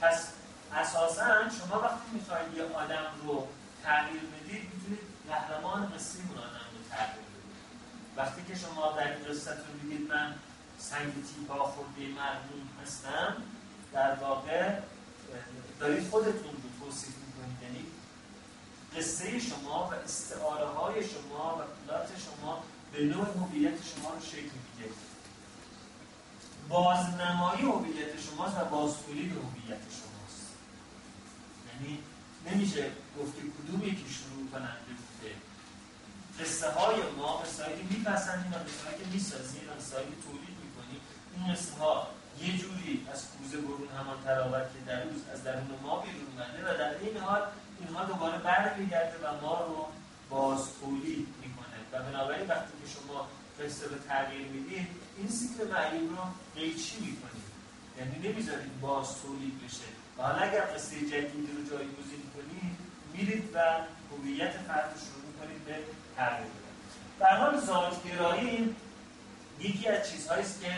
پس اساسا شما وقتی می‌خواید یه آدم رو تغییر بدید می‌تونید قهرمان قصه اون آدم رو تغییر بدید. وقتی که شما در این قصتون میگید من سنگ تیپا خورده مرموم هستم در واقع دارید خودتون رو توصیف قصه شما و استعاره های شما و پلات شما به نوع هویت شما رو شکل میده بازنمایی هویت شماست و بازتولید هویت شماست. یعنی نمیشه گفت که کدوم یکی شروع کننده بوده. قصه های ما قصه هایی که میپسندیم و قصه که می‌سازیم و قصه تولید می‌کنیم این قصه ها یه جوری از کوزه برون همان تراوت که در روز از درون ما بیرون اومده و در این حال اینها دوباره برمیگرده و ما رو باز تولید می‌کنه. و بنابراین وقتی که شما قصه رو تغییر می‌دید این سیکل معیوب رو قیچی می‌کنید. یعنی نمی‌ذارید باز بشه. و حالا اگر قصه جدیدی رو جایگزین کنید میرید و هویت فرد رو شروع می‌کنید به تغییر در حال یکی از چیزهایی است که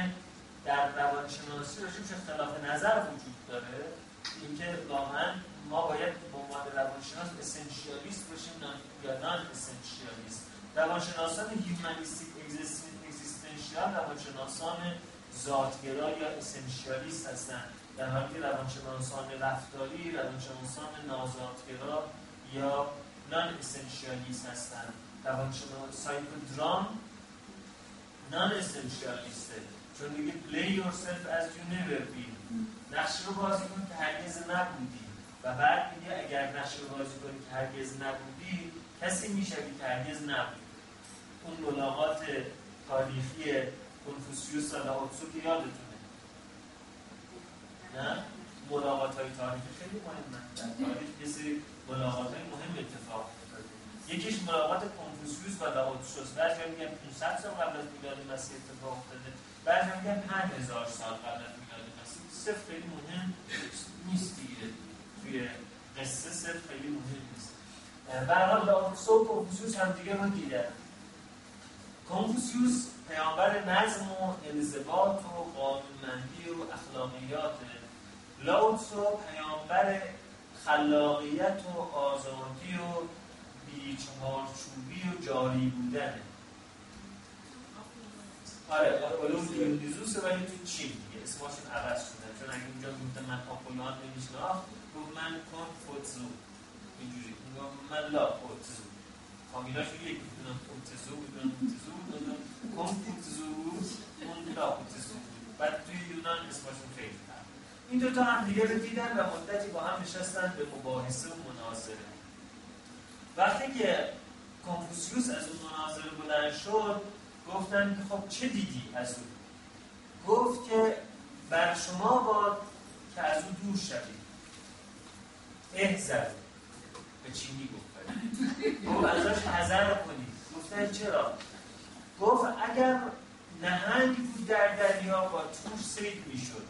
در روانشناسی راجبش اختلاف نظر وجود داره. اینکه واقعا ما باید به عنوان روانشناس اسنشیالیست باشیم یا نان اسنشیالیست روانشناسان هیومانیستیک اگزیستنشیال روانشناسان ذاتگرا یا اسنشیالیست هستند. در حالی که روانشناسان رفتاری روانشناسان نازادگرا یا نان اسنشیالیست هستند. روانشناس سایکودرام نان اسنشیالیسته چون میگه play yourself as you never been. نقش رو بازی کن که هرگز نبودی. و بعد میگه اگر نقش رو بازی کنی که هرگز نبودی کسی می‌شوی که هرگز نبودی. اون ملاقات تاریخی کنفوسیوس و لاوتسو که یادتونه. نه؟ ملاقات های تاریخی خیلی مهمه. در تاریخ سری ملاقات های مهم اتفاق یکیش ملاقات کنفوسیوس و لاوتسو است بعضی میگن 500 سال قبل از میلاد مسیح اتفاق افتاده. بعضی میگن 5000 سال قبل از میلاد مسیح. صفر خیلی مهم نیست دیگه. توی قصه صفر خیلی مهم نیست. برای لاوتسو و کنفوسیوس هم دیگه رو دیدن. کنفوسیوس پیامبر نظم و انضباط و قانونمندی و اخلاقیات. لاوتسو پیامبر خلاقیت و آزادی و بیچهارچوبی و جاری بودنه آره علوم دیونیزوس ولی تو چین دیگه اسمشون عوض شدن چون اگه اونجا گفتن من آپولان نمیشناخت گفت من کن فوتزو اینجوری. من لا فوتزو فامیلاش یک می‌دونم فوتزو می‌دونم فوتزو می‌دونم کن فوتزو اون لا فوتزو بعد توی یونان اسمشون خیلی این دوتا هم دیگه رو دیدن و مدتی با هم نشستن به مباحثه و مناظره. وقتی که کنفوسیوس از اون مناظره بلند شد گفتن که خب چه دیدی از او؟ گفت که بر شما باد که از او دور شوید. احزر به چینی گفت گفت ازش حذر کنید. گفتن چرا؟ گفت اگر نهنگ بود در دریا با تور سید می‌شد.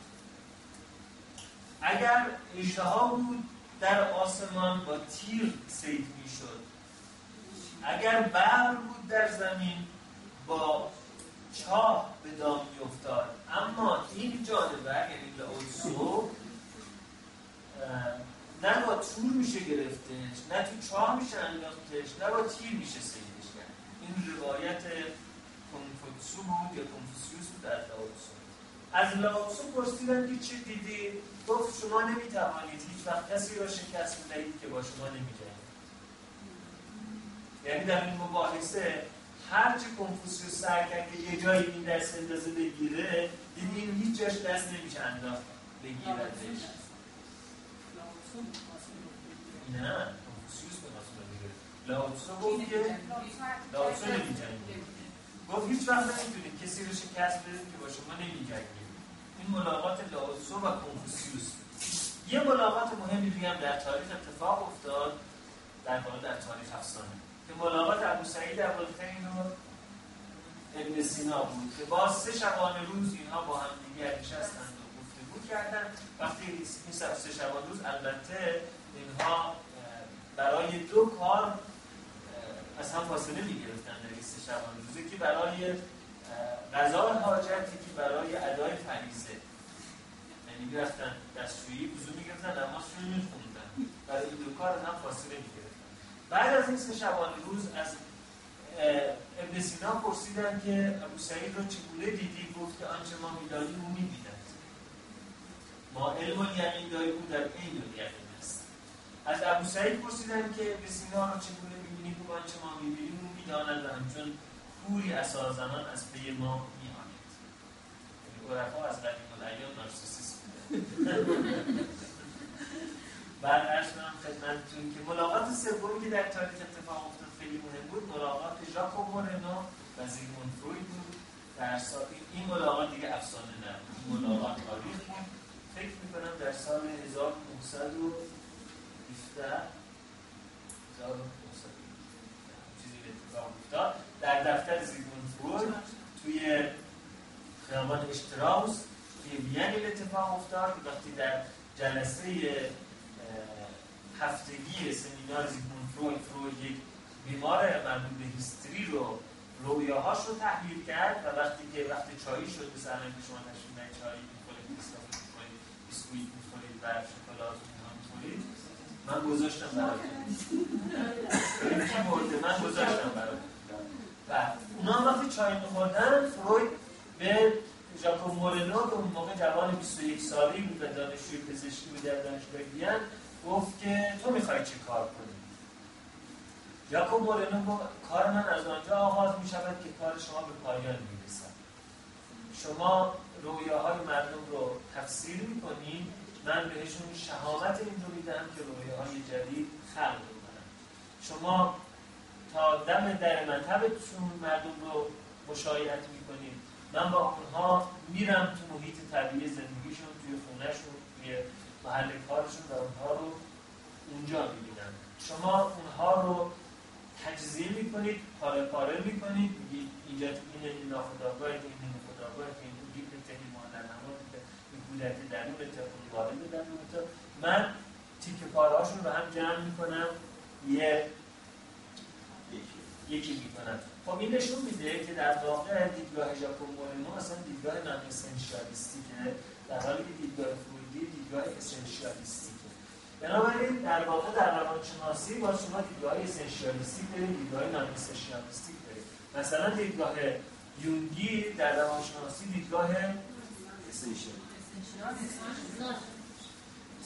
اگر اشتها بود در آسمان با تیر سید می‌شد. اگر بر بود در زمین با چاه به دام میافتاد. اما این جانور یعنی لاوتسو نه با تور میشه گرفتش نه تو چاه میشه انداختش نه با تیر میشه سیدش کرد. این روایت کنفوتسو بود یا کنفوسیوس بود از لاوتسو از لاوتسو پرسیدن که چه دیدی؟ گفت شما نمی‌توانید هیچ وقت کسی را شکست بدهید که با شما نمیجنگد یعنی در این مباحثه هر چه کنفوسیوس سر کرد که یه جایی این دست اندازه بگیره دیدی این هیچ جاش دست نمیشه انداخت بگیردش نه کنفوسیوس به ناس بگیره لاوتسو گفت که لاوتسو نمیجنگه گفت هیچ وقت نمی‌تونید کسی رو شکست بدید که با شما نمیجنگه این ملاقات لاوتسو و کنفوسیوس. یه ملاقات مهمی دیگه هم در تاریخ اتفاق افتاد در واقع در تاریخ افسانه. که ملاقات ابو سعید ابوالخیر و ابن سینا بود که با سه شبانه روز اینها با هم دیگه نشستند و گفتگو کردن وقتی این سه شبانه روز البته اینها برای دو کار از هم فاصله می‌گرفتن در این سه شبانه روزه که برای غذا حاجت که برای ادای فریزه یعنی می‌رفتن دستشویی وضو می‌گرفتن نمازشون میخوندن. برای این دو کار هم فاصله می‌گرفتن. بعد از این سه شبانه روز از ابن سینا پرسیدن که ابو سعید رو چگونه دیدی؟ گفت که آنچه ما می‌دانیم او می‌بیند. ما علم و یقین داریم او در عین یقین است. از ابو سعید پرسیدن که ابن سینا رو چگونه می‌بینی؟ گفت آنچه ما می‌بینیم او می‌داند و همچون پوری اسازنان از پی ما میآید. یعنی عرفا از قدیم الایام نارسیسیسم بعد عرض کنم خدمتتون که ملاقات سومی که در تاریخ اتفاق افتاد خیلی مهم بود. ملاقات ژاکو مورنو و زیگموند فروید بود. در سال این ملاقات دیگه افسانه نه ملاقات تاریخ بود. فکر می‌کنم در سال 1917 چیزی اتفاق افتاد. در دفتر زیگموند فروید توی خیابان اشتراوس توی وین اتفاق افتاد. وقتی در جلسه هفتگی سمینار زیگموند فروید فروید یک بیمار مربوط به هیستری رو رویاهاش رو تحلیل کرد و وقتی که وقتی چایی شد به که شما تشکیل چایی می‌خورید بیسکافی می‌خورید بیسکویت می‌خورید و شکلات می‌خورید. من گذاشتم براتون. من گذاشتم براتون. و اونا وقتی چای میخوردن فروید به ژاکوب مورنو که اون موقع جوان 21 سالی بود و دانشجوی پزشکی بود در دانشگاه وین گفت که تو می‌خوای چه کار کنی؟ یاکوب گفت کار من از آنجا آغاز می شود که کار شما به پایان می‌رسد. شما رویاهای مردم رو تفسیر می‌کنید من بهشون شهامت این رو میدم که رویاهای جدید خلق کنم شما تا دم در مذهبتون مردم رو مشایعت می‌کنید من با اونها میرم تو محیط طبیعی زندگیشون توی خونهشون توی محل کارشون و اونها رو اونجا می‌بینم شما اونها رو تجزیه می‌کنید پاره پاره می‌کنید میگید اینجا این این ناخداگاه این این خداگاه این این تهی مادر این کودک درون تهی والد درون من تیک پاره هاشون رو هم جمع می‌کنم یه یکی می‌کنم. خب این نشون میده که در واقع دیدگاه ژاکوب مورنو اصلا دیدگاه نان اسنشیالیستیکه در حالی که دیدگاه دیدگاه اسنشیالیستیکه. بنابراین در واقع در روانشناسی با شما دیدگاه اسنشیالیستیک دارید دیدگاه نان اسنشیالیستیک دارید مثلا دیدگاه یونگی در روانشناسی دیدگاه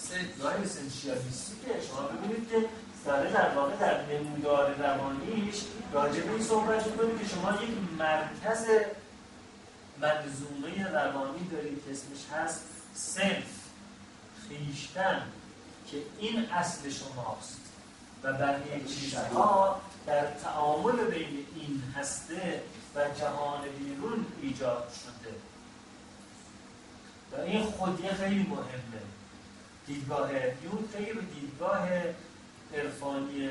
دیدگاه اسنشیالیستیکه. شما ببینید که داره در واقع در نمودار روانیش راجع به این صحبت می‌کنه که شما یک مرکز منظومه روانی دارید که اسمش هست سلف خیشتن که این اصل شماست و بقیه چیزها در تعامل بین این هسته و جهان بیرون ایجاد شده. و این خودی خیلی مهمه. دیدگاه یونگ خیلی به دیدگاه عرفانی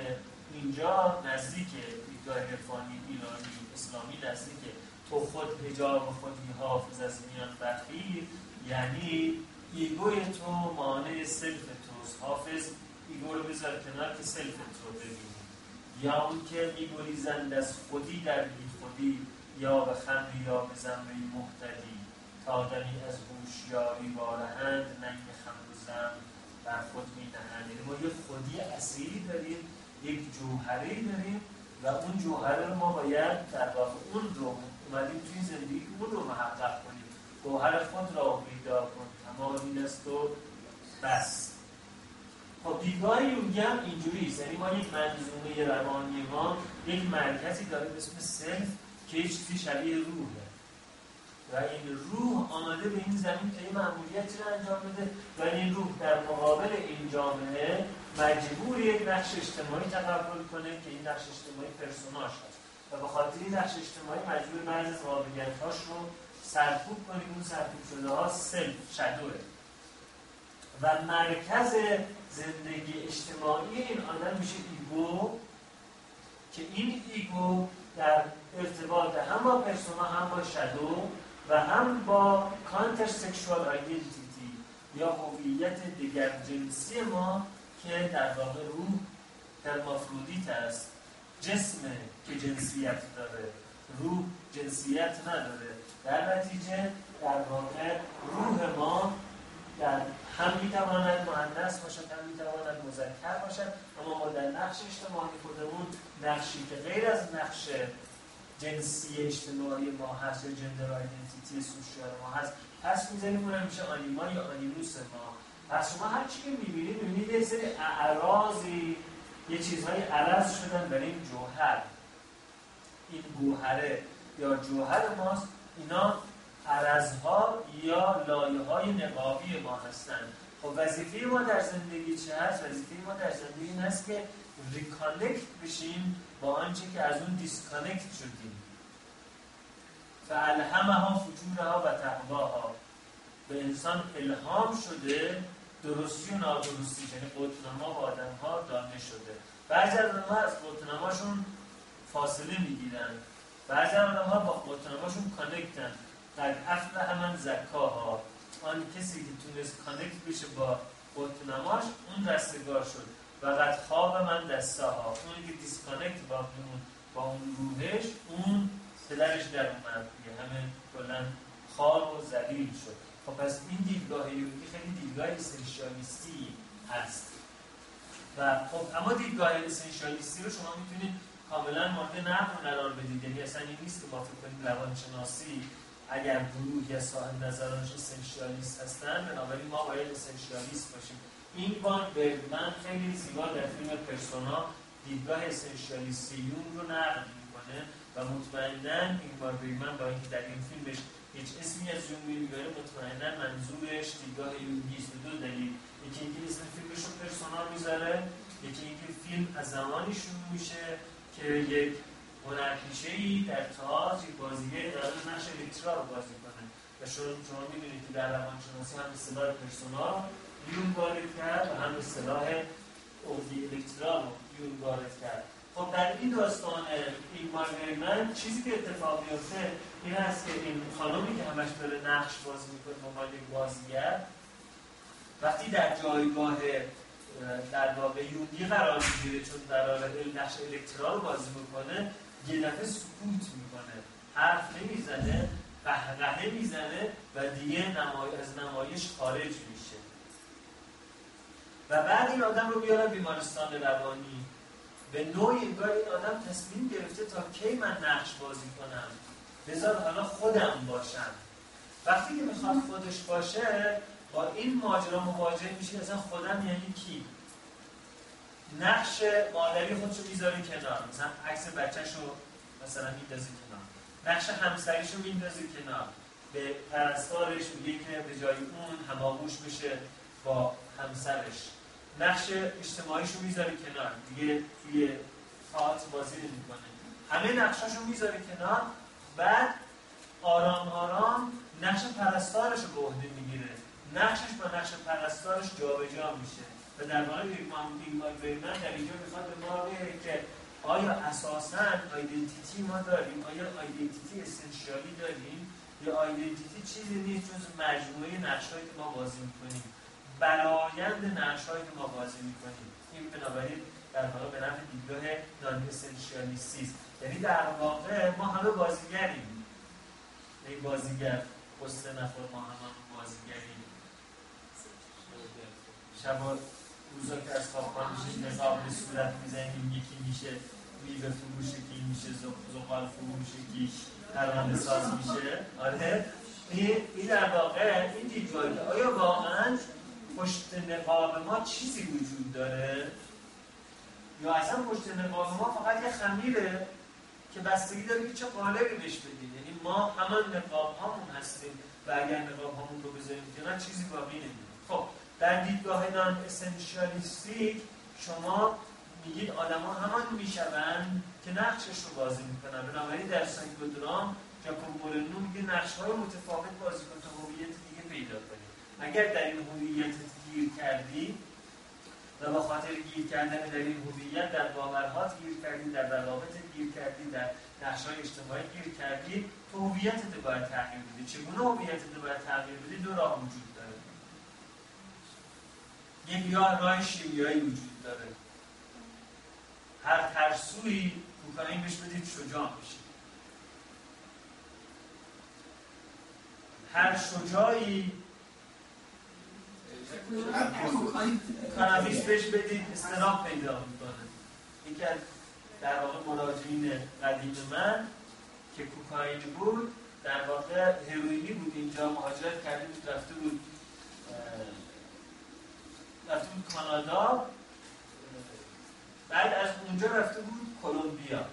اینجا نزدیک دیدگاه عرفانی ایرانی اسلامی نزدیک تو خود حجاب خودی حافظ از میان برخیز یعنی ego ی تو مانع self توست. حافظ ego رو بذار کنار که self تو ببینی یا اون که میگریزند از خودی در بی خودی یا به خمری یا به زمر ای مهتدی تا دمی از هوشیاری وارهند ننگ خمر و زمر بر خود می نهند یعنی ما یه خودی اصیلی داریم یک جوهره داریم و اون جوهره رو ما باید در واقع اون رو اومدیم توی زندگی اون رو محقق کنیم. گوهر خود را پیدا کن این است و بس. خب دیدگاه یونگی هم اینجوری یعنی ما یک منظومه روانی ما یک مرکزی داره به اسم سلف که چیزی شبیه روحه و این روح آمده به این زمین که این معمولیتی رو انجام بده و این روح در مقابل این جامعه مجبور یک نقش اجتماعی تقبل کنه که این نقش اجتماعی پرسوناش هست. و به خاطر این نقش اجتماعی مجبور بعضی از رو سرکوب کنیم اون سرکوب شده ها self shadow ه. و مرکز زندگی اجتماعی این آدم میشه ego که این ego در ارتباط هم با persona هم با shadow و هم با contrasexual identity یا هویت دیگر جنسی ما که در واقع روح هرمافرودیت است. جسم که جنسیت داره روح جنسیت نداره. در نتیجه در واقع روح ما در هم می‌تواند مهندس باشد هم می‌تواند مذکر باشد اما ما در نقش اجتماعی خودمون نقشی که غیر از نقش جنسی اجتماعی ما هست یا جندر آیدنتیتی سوشیال ما هست پس می‌زنیم اون میشه آنیما یا آنیموس ما. پس شما هر چی که می‌بینید می‌بینید یه سری اعراضی یه چیزهای عرض شدن برای این جوهر. این گوهره یا جوهر ماست اینا عرضها یا لایه های نقابی ما هستند خب وظیفه ما در زندگی چه هست؟ وظیفه ما در زندگی این هست که reconnect بشیم با آنچه که از اون disconnect شدیم. فالهمها فجورها و تقواها. به انسان الهام شده درستی و نادرستی یعنی قطب‌نما با آدم ها داده شده. بعضی از از قطب‌نماشون فاصله می‌گیرن. بعضی از آدم ها با قطب‌نماشون کانکتن قد افلح من زکاها. آن کسی که تونست connect بشه با قطب‌نماش اون رستگار شد. و قد خاب من دساها اونی که disconnect با اون با اون روحش اون پدرش در اومد. همه کلا خواب و زلیل شد. خب پس این دیدگاه یونگی خیلی دیدگاه اسنشیالیستی هست. و خب اما دیدگاه اسنشیالیستی رو شما می‌تونید کاملا مورد نقد قرار بدید. یعنی اصلا این نیست که ما فکر کنیم روانشناسی اگر گروه یا صاحب نظرانش اسنشیالیست هستن بنابراین ما باید اسنشیالیست باشیم. این بان من خیلی زیبا در فیلم پرسونا دیدگاه اسنشیالیستی یون رو نقد می‌کنه و مطمئنا این بار من با اینکه در این فیلمش هیچ اسمی از یون می‌بره مطمئنا منظورش دیدگاه یونگیست دو دلیل. یکی اینکه اسم فیلمش رو پرسونا می‌ذاره یکی اینکه فیلم از زمانی شروع میشه که یک هنرپیشه ای در تئاتر بازیگر قرار نقش الکترا رو بازی کنه. و شما می‌دونید که در روانشناسی هم اصطلاح پرسونا یون وارد کرد و هم اصطلاح اوفی الکترا رو یون وارد کرد. خب در این داستان این من چیزی که اتفاق میفته این است که این خانمی که همش داره نقش بازی می‌کنه به یک بازیگر وقتی در جایگاه در واقع یونگی قرار می‌گیره چون در نقش الکترا رو بازی می‌کنه یه دفعه سکوت می‌کنه. حرف نمی‌زنه قهقهه می‌زنه و دیگه نمای... از نمایش خارج میشه. و بعد این آدم رو بیارم بیمارستان روانی. به نوعی انگار این آدم تصمیم گرفته تا کی من نقش بازی کنم. بذار حالا خودم باشم. وقتی که می‌خواد خودش باشه با این ماجرا مواجه میشه اصلا خودم یعنی کی؟ نقش مادری خودشو می‌ذاره کنار مثلا عکس بچهش رو مثلا میندازی کنار. نقش همسریش رو میندازی کنار. به پرستارش میگه که به جای اون هماغوش بشه با همسرش. نقش اجتماعیش رو می‌ذاره کنار. دیگه توی تاعت بازی نمی‌کنه. همه نقشاش رو می‌ذاره کنار بعد آرام آرام نقش پرستارش رو به عهده می‌گیره. نقشش با نقش پرستارش جابجا میشه. و در واقع من در اینجا می‌خواد به ما بگه که آیا اساسا آیدنتیتی ما داریم؟ آیا آیدنتیتی اسنشیالی داریم؟ یا آیدنتیتی چیزی نیست جز مجموعه نقشهایی که ما بازی می‌کنیم؟ برایند نقشهایی که ما بازی می‌کنیم. این بنابراین در واقع به نفع دیدگاه نان اسنشیالیستی یعنی در واقع ما همه بازیگریم. این بازیگر پست نفر ما همه بازیگریم. شبا روزا که از خواب میشه نقاب به صورت می‌زنیم یکی میشه میوه فروش کی میشه زغال فروش کی پرونده ساز میشه. آره؟ این در واقع این دیدگاهی آیا واقعا پشت نقاب ما چیزی وجود داره؟ یا اصلا پشت نقاب ما فقط یه خمیره که بستگی داره که چه قالبی بهش بدیم؟ یعنی ما همان نقاب هامون هستیم و اگر نقاب هامون رو بذاریم کنار چیزی باقی نمیده خب در دیدگاه نان اسنشیالیستیک شما میگید آدما همان می‌شوند که نقشش رو بازی می‌کنن. بنابراین در سایکودرام جاکوب مورنو میگه نقش های متفاوت بازی کن تا هویت دیگه پیدا کنی. اگر در این هویت گیر کردی و با خاطر گیر کردن در این هویت در باورهات گیر کردی در روابط گیر کردی در نقش های اجتماعی گیر کردی تو هویتت باید تغییر بدی. چگونه هویتت باید تغییر بدی؟ دو راه وجود یک راه شیمیایی وجود داره. هر ترسوی کوکائین بهش بدید شجاع میشه هر شجاعی کانابیس بهش بدید استراب پیدا می‌کنه. یکی از در واقع مراجعین قدیم من که کوکائین بود در واقع هروئینی بود. اینجا مهاجرت کرده بود رفته بود بود کانادا بعد از اونجا رفته بود کلمبیا.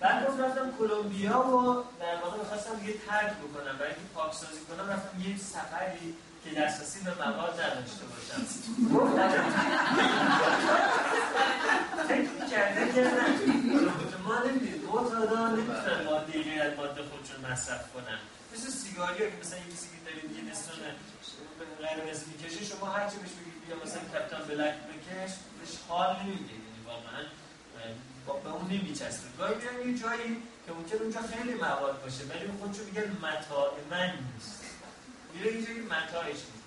بعد گفت رفتم کلمبیا و در واقع می‌خواستم یه ترک بکنم. برای اینکه پاکسازی کنم رفتم یه سفری که دسترسی به مواد نداشته باشم. فکر کرده ما نمی‌دید از ماده خودشون مصرف کنن. مثل سیگاری که مثلا یه که دارید یه قرمز می‌کشه شما هرچی بهش بگید بیا مثلا کپتان بلک بکش بهش حال نمیده. یعنی واقعا به اون نمیچسبه. گاهی میرن یه جایی که ممکن اونجا خیلی مواد باشه ولی خودشو میگن متاع من نیست. میره اینجا متاعش نیست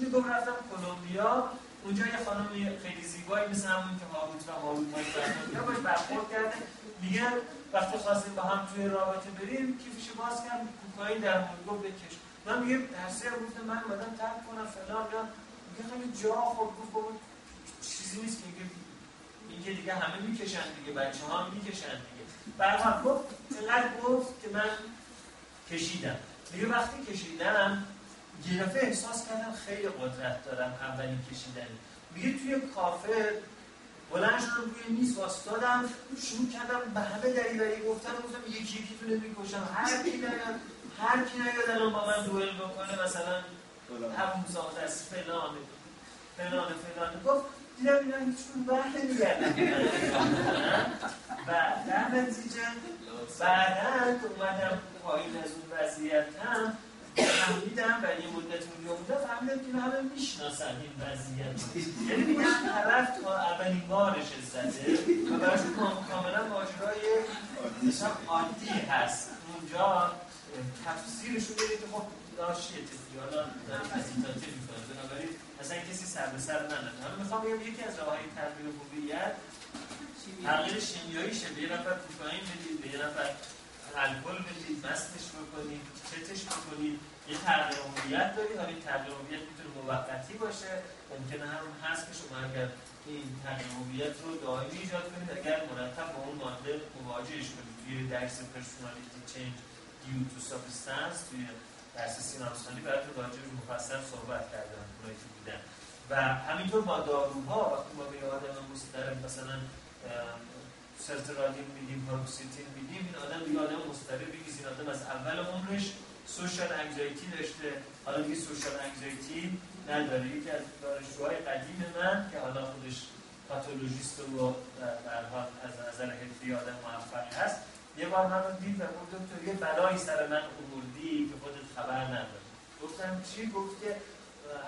این گفت رفتم کلمبیا اونجا یه خانم خیلی زیبایی مثل همون که هاروت و ماروت مایی برخورد باش برخورد کرده. میگن وقتی خواستیم با هم توی رابطه بریم کیفش باز کرد کوکائین در مورد گفت بکش. من میگه درسه گفتم من اومدم ترک کنم فلان نه میگه خیلی جا خب گفت چیزی نیست که میگه. که دیگه همه می‌کشن دیگه بچه ها می‌کشن دیگه. برحال گفت اینقدر گفت که من کشیدم. دیگه وقتی کشیدم دفعه احساس کردم خیلی قدرت دارم اولین کشیدن میگه توی کافه بلند شدم روی میز واستادم شروع کردم به همه دریوری گفتن. گفتم یکی یکی تونه می‌کشم هر کی هر کی نیاد الان با من دوئل بکنه مثلا هم مساعد از فلان فلان فلان. گفت دیدم اینا هیچ کون بر نمیگردن و در نتیجه بعدا اومدم پایین از اون وضعیت هم فهمیدم و یه مدت اونجا بودم فهمیدم که همه می‌شناسن این وضعیت. یعنی میگم طرف تا اولین بارش زده و براش کاملا ماجرای عادی هست. اونجا تفسیرش رو که خب داشت یه حالا داره فزیتاتی می‌کنه بنابراین اصلا کسی سر به سر نداره حالا می‌خوام بگم یکی از راه های تغییر هویت تغییر شیمیایی شه به یه نفر کوکائین بدید به یه نفر الکل بدید مستش بکنید چتش بکنید. یه تغییر هویت دارید. حالا این تغییر هویت می‌تونه موقتی باشه. ممکنه هم هست که شما اگر این تغییر هویت رو دائمی ایجاد کنید اگر مرتب با اون ماده مواجهش کنید. توی درس personality change. due to substance توی درس سینامسانی براتون راجع به مفصل صحبت کردم اونایی که بودن. و همینطور با داروها وقتی ما به آدم مضطرب مثلا سرترالین میدیم پاروکسیتین میدیم این آدم دیگه آدم مضطربی نیست. این آدم از اول عمرش سوشال انگزایتی داشته. حالا دیگه سوشال انگزایتی نداره. یکی از دانشجوهای قدیم من که حالا خودش پاتولوژیست و در حال از نظر حرفی آدم موفقی هست یه بار من دید و گفت دکتر یه بلایی سر من اووردی که خودت خبر نداری. گفتم چی؟ گفت که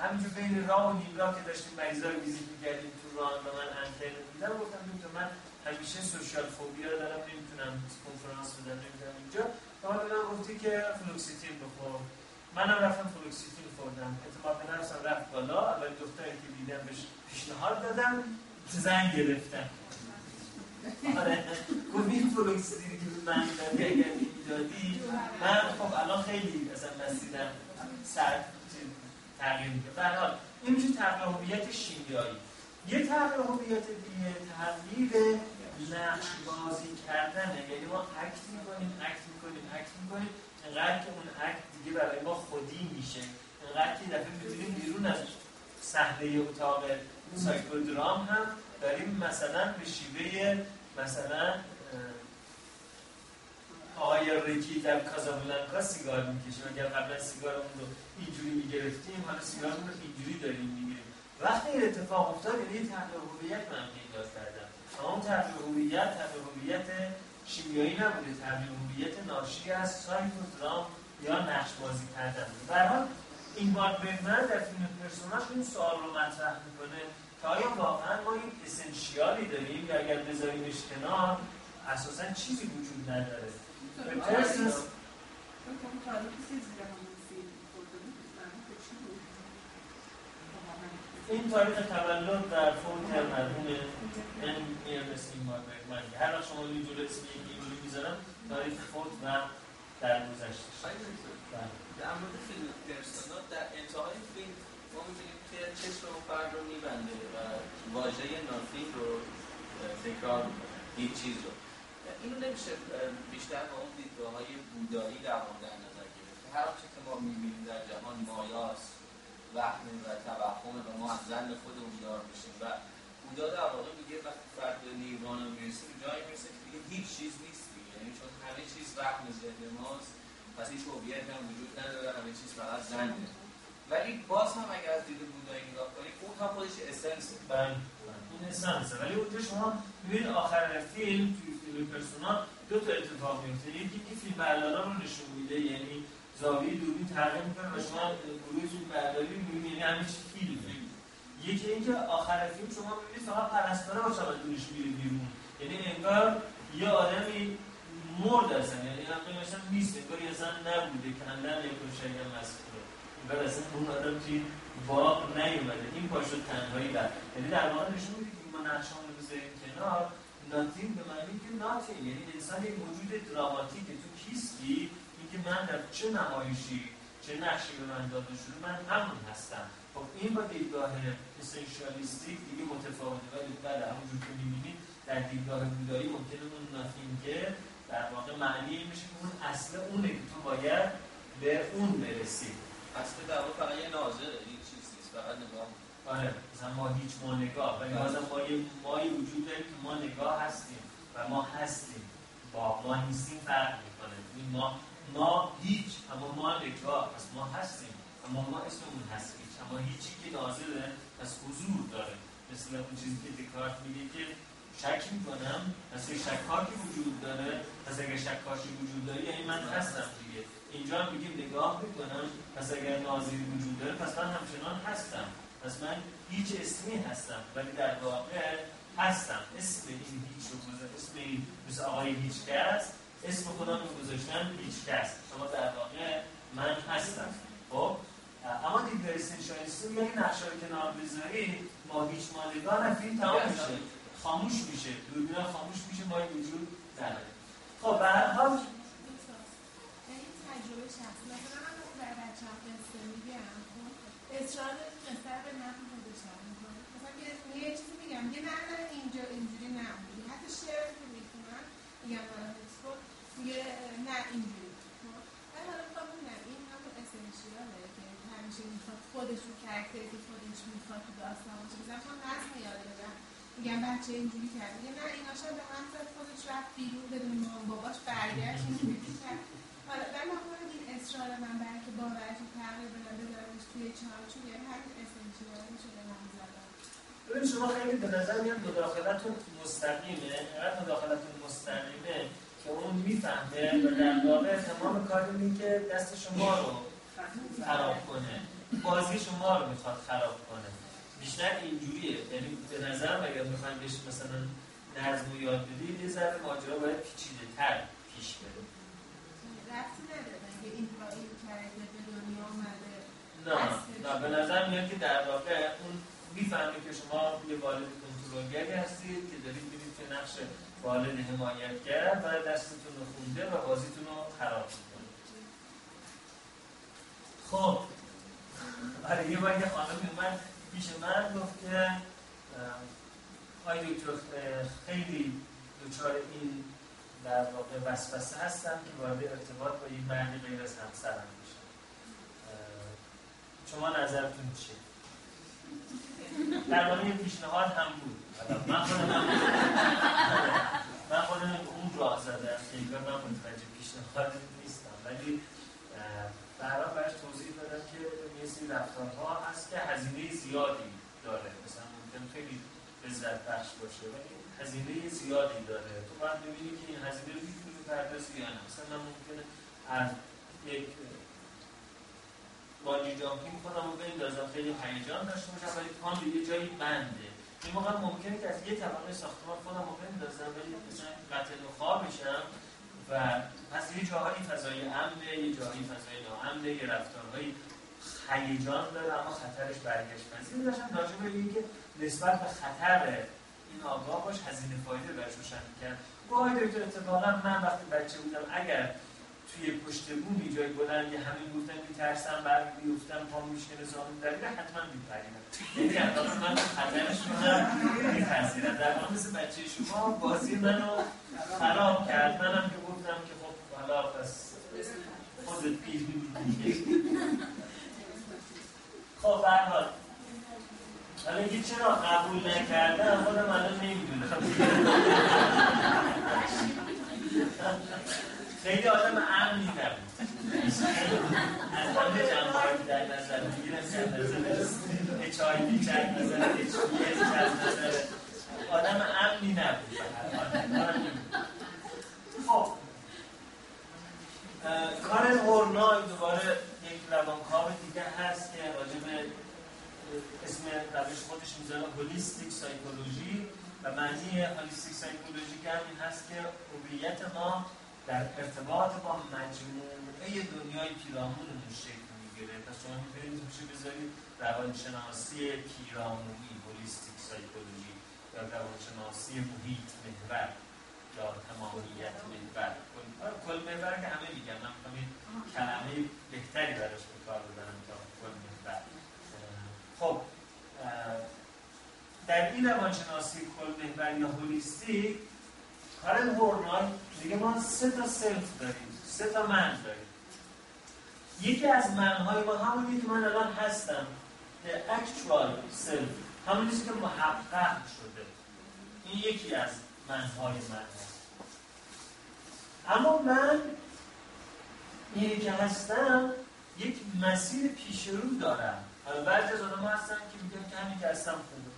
همینجور بین راه و نیم راه که داشتیم مریضا رو ویزیت می‌کردیم تو راه و من انتن میدم گفتم دکتر من همیشه سوشال فوبیا دارم نمی‌تونم کنفرانس بدم نمی‌تونم اینجا. حالا من گفتی که فلوکسیتین بخور. منم رفتم فلوکسیتین خوردم. اعتماد به نفسم رفت بالا اول دختری که دیدم بهش پیشنهاد دادم زن گرفتم آره. گفت این فلوکسیتین که من اگر من خب الان خیلی اصلا مسیرم تغییر می‌کنه به حال این میشه تغییر هویت شیمیایی؟ یه تغییر هویت دیگه تغییر نقش بازی کردنه. یعنی ما اکت می‌کنیم اکت می‌کنیم اکت می‌کنیم انقدر که اون اکت دیگه برای ما خودی میشه. انقدر که دفعه می‌تونیم بیرون از صحنه اتاق سایکودرام هم داریم مثلا به شیوه مثلا آقای ریکی در کازابلانکا سیگار می‌کشیم اگر قبلا سیگارمون رو اینجوری می‌گرفتیم؟ حالا سیگارمون رو اینجوری داریم می‌گیریم. وقتی این اتفاق افتاد یعنی تغییر هویت من پیدا کردم. اما اون تغییر هویت تغییر هویت شیمیایی نبوده. تغییر هویت ناشی از سایکودرام یا نقش بازی کردن. به این بار من در فیلم پرسوناش این سوال رو مطرح می‌کنه. که آیا واقعا ما این اسنشیالی داریم یا اگر بذاریمش کنار اساسا چیزی وجود نداره؟ این تاریخ تولد در فوت مرحوم ارنست اینگمار برگمن هر وقت شما اینجور اسم اینجوری می‌ذارم تاریخ فوت و در گذشته. در مورد فیلم پرسونا در انتهای فیلم ما می‌بینیم که چشم و فرد و واژه نافین رو تکرار می‌کنه. هیچ چیز رو. اینو نمیشه بیشتر با اون دیدگاه های بودایی در در نظر گرفت هر چه که ما می‌بینیم در جهان مایاست. وهم و توهم و ما از زن خودمون دار میشیم. و بودا در واقع میگه وقتی فرد به نیروانا می‌رسه به جایی می‌رسه که دیگه هیچ چیز نیست دیگه. یعنی چون همه چیز وهم ذهن ماست پس هیچ هویت هم وجود نداره همه چیز فقط زنده ولی باز هم اگر از دید بودایی نگاه کنید اون هم خودش اسنسه بله این اسنسه ولی اونجا شما ببینید آخر فیلم توی فیلم پرسونا دو تا اتفاق میفته یکی که فیلم بردارا رو نشون میده یعنی زاویه دوربین تغییر می‌کنه و شما گروه فیلم برداری می‌بینید یعنی همه چی فیلمه. یکی اینکه آخر فیلم شما می‌بینید فقط پرستاره با چمدونش میره بیرون. یعنی انگار یه آدمی مرد اصلا یعنی مثلا نیست انگار زن نبوده کندن یک روشنی مسئوله اصلا اون آدم توی باق نیومده. این پاشو تنهایی بر. یعنی در واقع نشون میده که ما نقشان رو بذاریم کنار. ناتین به معنی که ناتین. یعنی انسان یک موجود دراماتیکه. تو کیستی؟ اینکه من در چه نمایشی چه نقشی به من داده شده من همون هستم. خب این با دیدگاه اسنشیالیستیک دیگه متفاوته. ولی بله همونجور که می‌بینید در دیدگاه بودایی ممکنه اون ناتین که در واقع معنی میشه که اون اصل اونه که تو باید به اون برسی. اصل در واقع فقط یه ناظره این چیز نیست فقط نگاه. آره مثلا ما هیچ ما نگاه. ولی بازم ما یه مایی وجود داریم که ما نگاه هستیم و ما هستیم. با ما نیستیم فرق می‌کنه. این ما ما هیچ اما ما نگاه. پس ما هستیم اما ما اسممون هست هیچ. اما هیچی که ناظره پس حضور داره. مثل اون چیزی که دکارت میگه که شک می‌کنم پس شکاکی وجود داره. پس اگر شکاکی وجود داره یعنی من هستم دیگه. اینجا هم میگیم نگاه می‌کنم پس اگر ناظری وجود داره پس من همچنان هستم. پس من هیچ اسمی هستم ولی در واقع هستم. اسم این هیچ رو اسم این مثل آقای هیچ کس اسم خودم رو گذاشتن هیچ کس. شما در واقع من هستم. خب؟ اما دیگه اسنشالیستی یعنی نقشه رو کنار بذاری ما هیچ مالگان فیلم تمام میشه. خاموش میشه. دوربین خاموش میشه ما وجود نداره. خب به هر حال تجربه شخصی مثلا من در بچه هم قصه میگم خب اصرار قصه به نفع خودشم می‌کنه. مثلا یه چیزی میگم. یه نه نه اینجا اینجوری نبودی حتی شعر که می‌خونم میگم من خب میگه نه اینجوری. خب؟ ولی حالا می‌خوام ببینم. این همون اسنشیاله که همیشه می‌خواد خودش رو کرکتری که خودش می‌خواد تو داستان باشه. مثلا چون نظم یاد بدم میگم بچه اینجوری کرد میگه نه اینا شاید به من زد خودش رفت بیرون بدون مام باباش برگشت اینجوری کرد. حالا در مقابل این اصرار من برای که باورش رو تغییر بدم ببین شما خیلی به نظر میاد مداخلتون مستقیمه اینقدر مداخلتون مستقیمه که اون می‌فهمه و در واقع تمام کار اینه که دست شما رو خراب کنه. بازی شما رو می‌خواد خراب کنه. بیشتر اینجوریه. یعنی به نظرم اگر می‌خوایم بهش مثلا نظم و یاد بدید یه ذره ماجرا باید پیچیده تر پیش بره رفتی نداره که این با این کرده به دنیا آمده نه به نظر میاد که در واقع اون می‌فهمه که شما یه والد کنترلگری هستید که دارید می‌دید که نقش والد حمایتگر و دستتون رو خونده و بازیتون رو خراب می‌کنه. خب. آره یه بار یه خانمی اومد پیش من گفت که اه، آی دکتر خیلی دچار این در واقع وسوسه هستم که وارد ارتباط با یک مردی غیر از همسرم شما نظرتون چیه؟ در واقع پیشنهاد هم بود. من خودم هم من خودم اون راه که انگار من متوجه پیشنهاد نیستم. ولی حال براش توضیح دادم که یه سری رفتارها هست که هزینه زیادی داره. مثلا ممکن خیلی لذت بخش باشه ولی هزینه زیادی داره. تو باید ببینی که این هزینه رو می‌تونی پردازی یا نه. مثلا ممکنه از یک بانجی جامپینگ خودم رو بندازم خیلی هیجان داشته باشم ولی پام به یه جایی بنده. این موقع ممکنه که از یه طبقه ساختمان خودم رو بندازم ولی مثلا قتل و خواب بشم و پس یه جاهایی فضای امنه یه جاهایی فضای ناامنه یه رفتارهایی هیجان داره اما خطرش برگشت. پذیر داشتم راجع به اینکه نسبت به خطر این آگاه باش هزینه فایده برش روشن می‌کرد. گاهی دکتر اتفاقا من وقتی بچه بودم اگر توی پشت بومی جای بلندی همین گفتن میترسم برگ بیفتم پام میشکنه زانو دریده حتما میپریدم یعنی اندازه من خطرش میپذیرم. در واقع مثل بچه شما بازی منو خراب کرد. منم که گفتم که خب حالا پس خودت میدی خب به هر حال. حالا اینکه چرا قبول نکردم خودم الان نمی‌دونم. خیلی آدم امنی نبود از همه جنبه در نظر می‌گیرم از نظر اچ آی وی که از نظر اچ از آدم امنی نبود. خب. اه، کارل هورنای دوباره یک روانکاو دیگه هست که راجع به اسم روش خودش می‌ذاره هولیستیک سایکولوژی. و معنی هولیستیک سایکولوژی که همین هست که هویت ما در ارتباط با مجموعه دنیای پیرامونمون شکل می‌گیره. پس شما می‌تونید میشه بذارید روانشناسی پیرامونی هولیستیک سایکولوژی یا روانشناسی محیط محور یا تمامیت محور. کل محور که همه میگن. من می‌خوام کلمه بهتری براش به کار ببرم تا کل محور. خب در این روانشناسی کل محور یا هولیستیک کارل هورنای میگه ما سه تا سلف داریم سه تا من داریم. یکی از منهای ما همونی که من الان هستم the actual self. همونی که محقق شده. این یکی از منهای من هست. اما من اینی که هستم یک مسیر پیش رو دارم. حالا بعضی از آدم هستن که میگن که همین که هستم خوبه.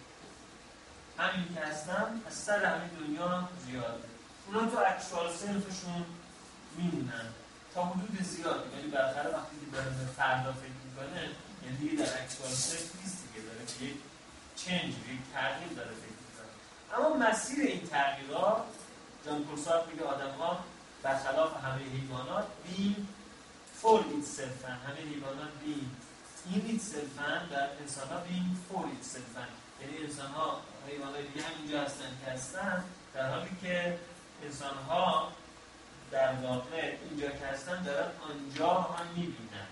همین که هستم از سر همین دنیا زیاده. اونا تو اکچوال سلفشون میمونن تا حدود زیادی ولی بالاخره وقتی که داره به فردا فکر می‌کنه یعنی دیگه در actual self نیست دیگه. داره به یک change تغییر داره فکر می‌کنه. اما مسیر این تغییرات ژان پل سارتر میگه آدم ها برخلاف همه حیوانات being for itself ن همه حیوانات being in itself ن و انسان ها being for یعنی انسان ها حیوان های دیگه همینجا هستن که هستن در حالی که انسان ها در واقع اینجا که هستن دارن آنجا هم می‌بینن.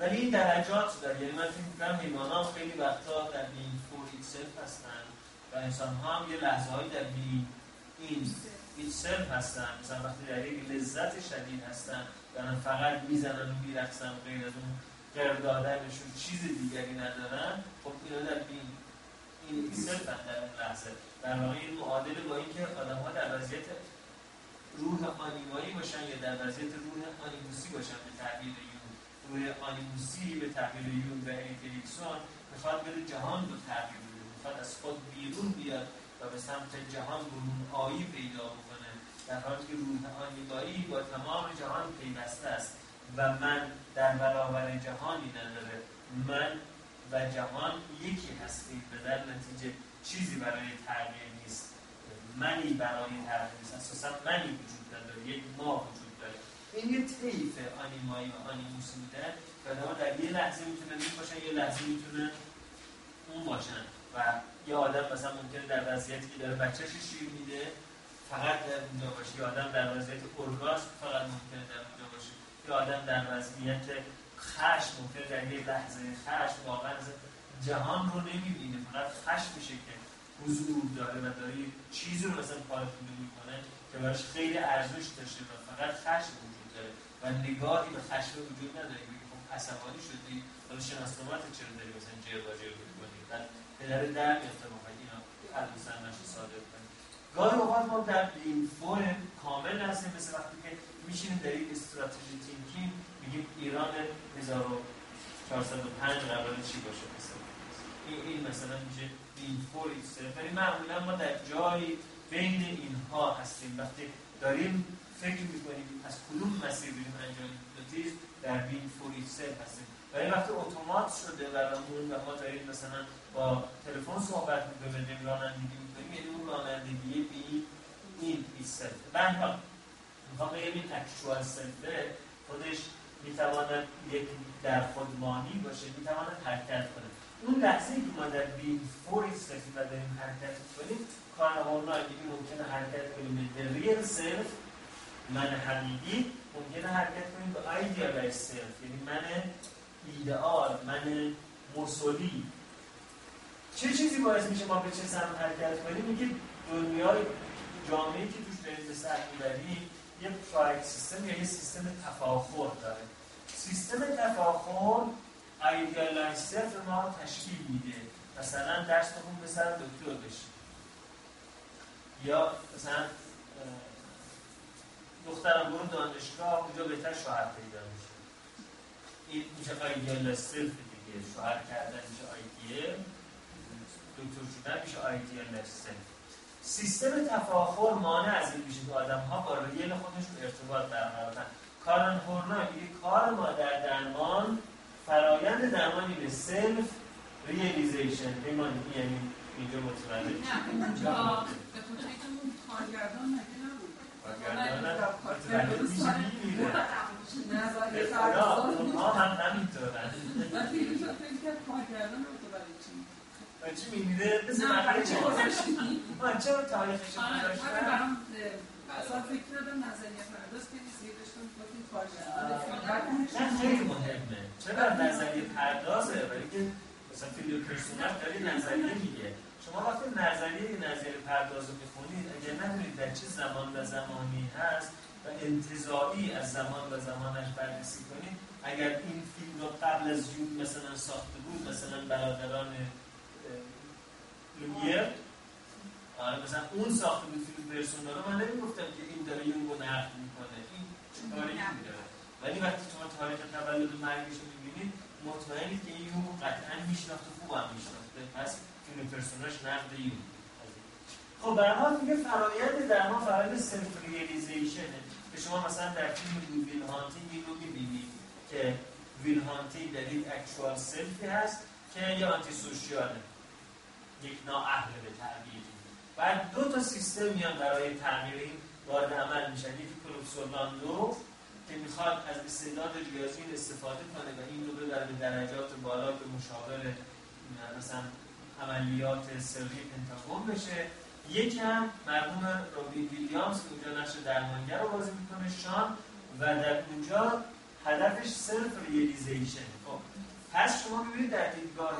ولی این درجات داره. یعنی من فکر می‌کنم حیوان ها خیلی وقتا در این for itself هستن و انسان ها هم یه لحظه هایی در being in itself هستن. مثلا وقتی در یک لذت شدید هستن دارن فقط می‌زنن و میرقصن غیر از اون قردادنشون چیز دیگری ندارن خب اینا در being in itself در اون لحظه. در واقع معادل با اینکه آدم ها در وضعیت روح آنیمایی باشن یا در وضعیت روح آنیموسی باشن به تعبیر یونگ. روح آنیموسی به تعبیر یونگ و انکلیکسون می‌خواد بره جهان رو تغییر بده. می‌خواد از خود بیرون بیاد و به سمت جهان برون آیی پیدا بکنه. در حالی که روح آنیمایی با تمام جهان پیوسته است و من در برابر جهانی نداره. من و جهان یکی هستیم. به در نتیجه چیزی برای تغییر نیست. منی برای تغییر نیست. اساسا منی وجود نداره یک ما وجود داره. این یه طیف آنیمایی و آنیموسی بودن و در یه لحظه می‌تونه این باشن یه لحظه می‌تونه اون باشن و یه آدم مثلا ممکنه در وضعیتی که داره بچهش شیر میده فقط در اونجا باشه. یه آدم در وضعیت اورگاسم فقط ممکنه در اونجا باشه. یه آدم در وضعیت خشم ممکنه در یه لحظه خشم واقعا جهان رو نمی‌بینه. فقط خشم میشه که حضور داره و داره چیزی رو مثلا پارتونه می‌کنه که براش خیلی ارزش داشته و فقط خشم وجود داره و نگاهی به خشم وجود نداره. که خب عصبانی شدی حالا شناسنامت چرا داری مثلا جر با جر کنی بعد پدر در میفته بخواهی اینا البسن نشه صادر کنی گاهی اوقات ما در این فرم کامل هستیم مثل وقتی که میشینیم در این strategy thinking میگیم ایران 1405 قرار چی باشه؟ مثلا این مثلا میشه این for ولی معمولا ما در جایی بین اینها هستیم. وقتی داریم فکر می‌کنیم از کدوم مسیر بریم انجام هیپنوتیزم در being for هستیم. ولی وقتی اتومات شده و و ما داریم مثلا با تلفن صحبت می‌کنیم رانندگی می‌کنیم یعنی اون رانندگی بی این ایسلف به حال می‌خوام بگم این اکچوال سلفه خودش می‌تواند یک در خودمانی باشه می‌تواند حرکت کنه. اون لحظه که ما در بین فور ایستادیم و داریم حرکت کنیم کار هورمون ممکنه حرکت کنیم. به ریل سلف من حقیقی ممکنه حرکت کنیم به ایدیالایز سلف یعنی من ایدئال من مسولی چه چیزی باعث میشه ما به چه سمت حرکت کنیم؟ میگه دنیای جامعه که توش داریم به سر می‌بریم یه pride system یا یه سیستم تفاخر داره. سیستم تفاخر idealized self ما تشکیل میده. مثلا درس به سر دکتر بشی یا مثلا دخترم برو دانشگاه اونجا بهتر شوهر پیدا میشه. این میشه ایدیالایز صرف دیگه. شوهر کردن میشه ایدیال دکتر شدن میشه ایدیالایز صرف سیستم تفاخر مانع از این میشه که آدم ها با ریل خودشون ارتباط برقرار کارن هورنا میگه کار ما در درمان فرایند درمانی به سلف ریالیزیشن ایمان یعنی اینجا متوجه نه اونجا به خاطر کارگردان نبود؟ کارگردان میشه می‌بینه اونها هم همینطورن من فیلم شد فکر کارگردان برای چی چی می‌بینه؟ مثل مقاله چه گذاشتی؟ آن چرا تاریخش گذاشتن؟ آره برام اصلا فکر کردم نظریه پرداز که زیرشون گفتیم کارگردان نه خیلی مهمه. چرا نظریه پردازه؟ ولی که مثلا فیلم پرسونل داری نظریه میگه. شما وقتی نظریه نظریه پرداز رو می‌خونید اگر ندونید در چه زمان و زمانی هست و انتظایی از زمان و زمانش بررسی کنید اگر این فیلم رو قبل از یون مثلا ساخته بود مثلا برادران لومیر آره مثلا اون ساخته بود فیلم پرسونال رو من نمی‌گفتم که این داره یون رو نقد می‌کنه. این چه میداره ولی وقتی شما تاریخ تولد مرگش رو می‌بینید مطمئنید که این رو قطعا میشناخت و خوب هم میشناخته پس فیلم پرسوناش نقد یون خب برای میگه فرایند در ما فرایند self که شما مثلا در فیلم ویل هانتینگ این رو می‌بینید که ویل هانتینگ در یک actual self ی هست که یه antisocial ه یک نااهل به تعبیر. بعد دو تا سیستم میان برای تعمیر این وارد عمل میشن. یکی کلوب که می‌خواد از استعداد ریاضی استفاده کنه و این رو ببره به درجات بالا به مشاور مثلا عملیات سری پنتاگون بشه. یکی هم مرحوم رابین ویلیامز که اونجا نقش درمانگر رو بازی می‌کنه شان و در اونجا هدفش self realization. خب پس شما ببینید در دیدگاه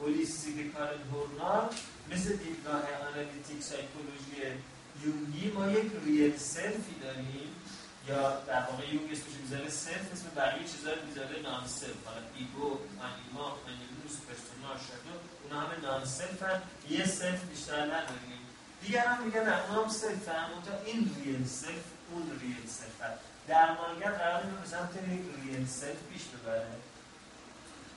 holistic کارن هورنای مثل دیدگاه analytic psychology یونگی ما یک real self ی داریم. یا در واقع یونگ اسمش self اسم بقیه چیزا رو می‌ذاره non self حالا ego anima animus persona shadow اونا همه non self هم یه self بیشتر نداریم. دیگر هم میگن اونا هم self هم این real self اون real self هم درمانگر قرار به سمت real self پیش ببره.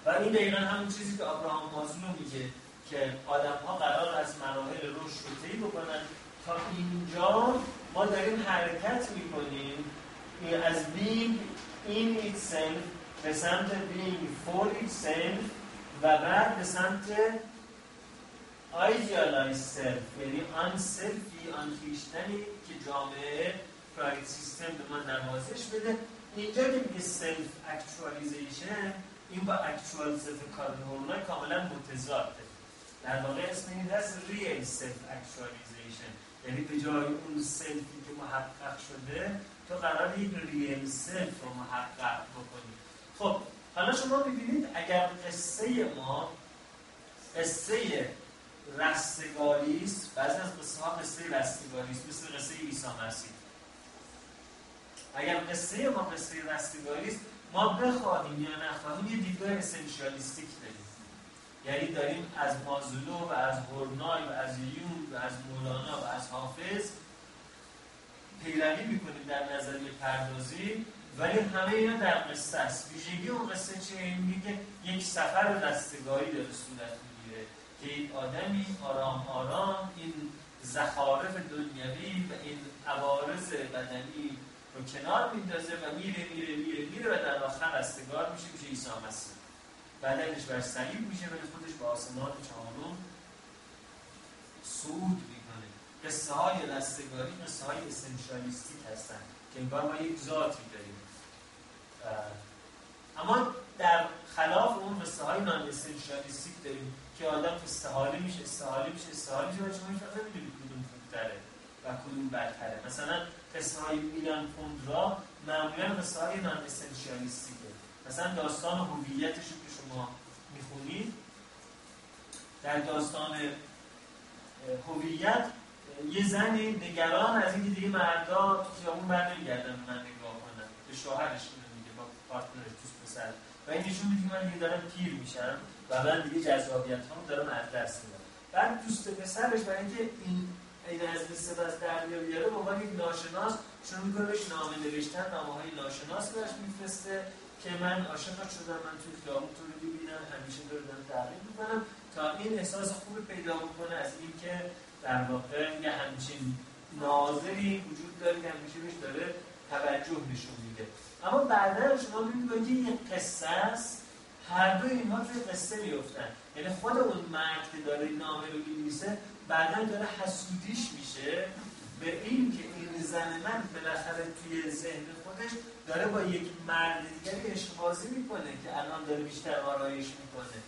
و این دقیقا همون چیزی که ابراهام مازلو میگه که آدم ها قرار از مراحل رشد رو طی بکنن. تا اینجا ما داریم حرکت می‌کنیم. از being in itself به سمت being for itself و بعد به سمت idealized self یعنی آن self ی آن خویشتنی که جامعه pride system به ما نوازش بده. اینجا که میگه self actualization این با actual self کارن کاملا متضاده. در واقع اسم این هست real self actualization یعنی به جای اون self ی که محقق شده تو قرار یک real self رو محقق بکنی. خب حالا شما ببینید اگر قصه ما قصه رستگاری است بعضی از قصه ها قصه رستگاری است مثل قصه عیسی مسیح. اگر قصه ما قصه رستگاری است ما بخواهیم یا نخواهیم یه دیدگاه essentialistic داریم. یعنی داریم از مازلو و از هورنای و از یون و از مولانا و از حافظ پیروی می‌کنیم در نظریه پردازی ولی همه اینا در قصه است. ویژگی اون قصه چه این میگه یک سفر رستگاری داره صورت می‌گیره که این آدمی آرام آرام این زخارف دنیوی و این عوارض بدنی رو کنار میندازه و میره میره میره میره و در آخر رستگار میشه میشه عیسی مسیح. بدنش بر صلیب میشه ولی خودش به آسمان چهارم صعود می‌کنه قصه های رستگاری قصه های اسنشالیستیک هستن که انگار ما یک ذاتی داریم اما در خلاف اون قصه های نان اسنشالیستیک داریم که آدم استحاله میشه استحاله میشه استحاله میشه و شما هیچ نمی‌دونید کدوم خوبتره و کدوم بدتره. مثلا قصه های میلان کندرا معمولا قصه های نان اسنشیالیستیکه مثلا داستان هویتش که شما می‌خونید در داستان هویت یه زنی نگران از اینکه دیگه مردا تو خیابون بر نمیگردن من نگاه کنم به شوهرش میگه با پارتنرش دوست پسر. و این نشون میده من دیگه دارم پیر میشم و من دیگه جذابیت هم دارم از دست میدم. بعد دوست پسرش برای اینکه این این از لیست از دریا بیاره به عنوان یک ناشناس شروع می‌کنه بهش نامه نوشتن نامه های ناشناس بهش میفرسته که من عاشقت شدم من توی خیابون تو رو ببینم همیشه دارم تعقیب می‌کنم تا این احساس خوب پیدا بکنه از اینکه در واقع یه همچین ناظری وجود داره که همیشه بهش داره توجه نشون میده. اما بعدا شما می‌بینید که یه قصه است هر دو اینها توی قصه میفتن یعنی خود اون مرد که داره نامه رو می‌نویسه بعدا داره حسودیش میشه به این که این زن من بالاخره توی ذهن خودش داره با یک مرد دیگری اشبازی می‌کنه که الان داره بیشتر آرایش می‌کنه.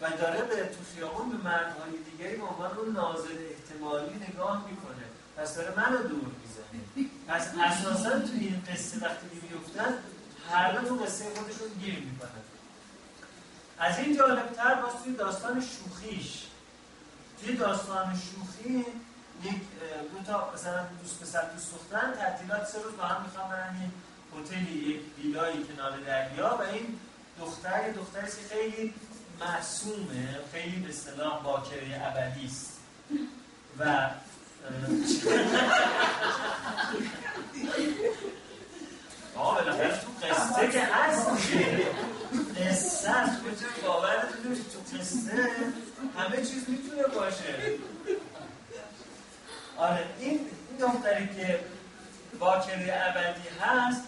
و داره به تو خیابون به مردهای دیگری به عنوان اون ناظر احتمالی نگاه می‌کنه. پس داره منو دور می‌زنه. پس اساسا توی این قصه وقتی میفتن هر تو قصه خودشون گیر می‌کنن. از این جالبتر باز توی داستان شوخیش توی داستان شوخی یک دو تا مثلا دوست پسر دوست دختر تعطیلات سه روز با هم می‌خوام برن یک هتلی یک ویلای کنار دریا و این دختر دختری خیلی معصومه خیلی به اصطلاح باکره ابدی است. و آه بالاخره تو قصه که هست. قصه هست باورتون تو قصه همه چیز می‌تونه باشه. آره این دختری که باکره ابدی هست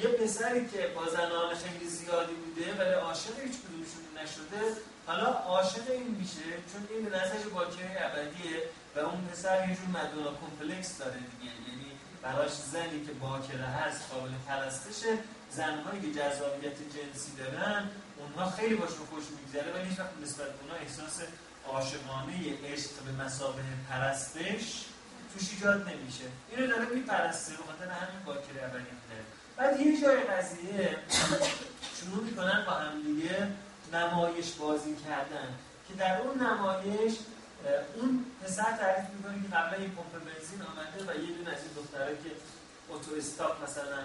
یه پسری که با زنان خیلی زیادی بوده ولی عاشق هیچ کدومشون نشده حالا عاشق این میشه چون این به نظرش باکره ابدیه و اون پسر یه جور مدونا کمپلکس داره دیگه. یعنی براش زنی که باکره هست قابل پرستشه زنهایی که جذابیت جنسی دارن اونها خیلی باشون خوش میگذره ولی هیچ وقت نسبت اونها احساس عاشقانه عشق به مسابه پرستش توش ایجاد نمیشه. اینو داره میپرسته به خاطر همین باکره اولی بعد یه جای قضیه شروع می‌کنن با هم دیگه. نمایش بازی کردن. که در اون نمایش اون پسر تعریف می‌کنه که قبلا این پمپ بنزین آمده و یه دونه از این دختره که اتو استاپ مثلا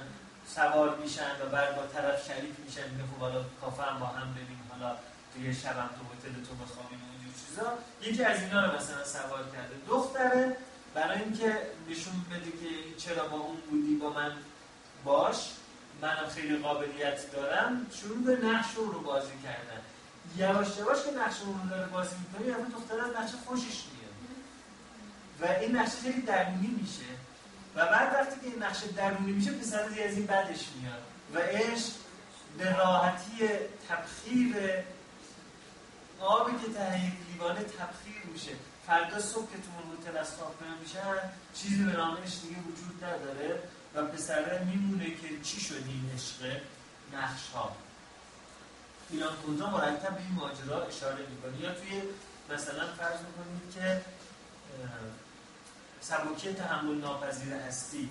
سوار میشن و بعد با طرف شریک میشن میگه خب حالا کافه هم با هم بریم حالا توی شبم تو هتل تو بخوابیم و اینجور چیزا. یکی از اینا رو مثلا سوار کرده. دختره برای اینکه نشون بده که چرا با اون بودی با من باش منم خیلی قابلیت دارم شروع به نقش رو بازی کردن. یواش یواش که نقش رو داره بازی می‌کنه یعنی دختر از نقش خوشش میاد. و این نقش خیلی درونی میشه. و بعد وقتی که این نقش درونی میشه پسر از این بدش میاد. و عشق به راحتی تبخیر آبی که ته لیوانه تبخیر میشه. فردا صبح که تو اون هتل از چیزی به نامش دیگه وجود نداره. پسره میمونه که چی شد این عشق نقش ها ایران کودرا مرتب به این ماجرا اشاره می‌کنه؟ یا توی مثلا فرض می‌کنید که سبکی تحمل ناپذیر هستی.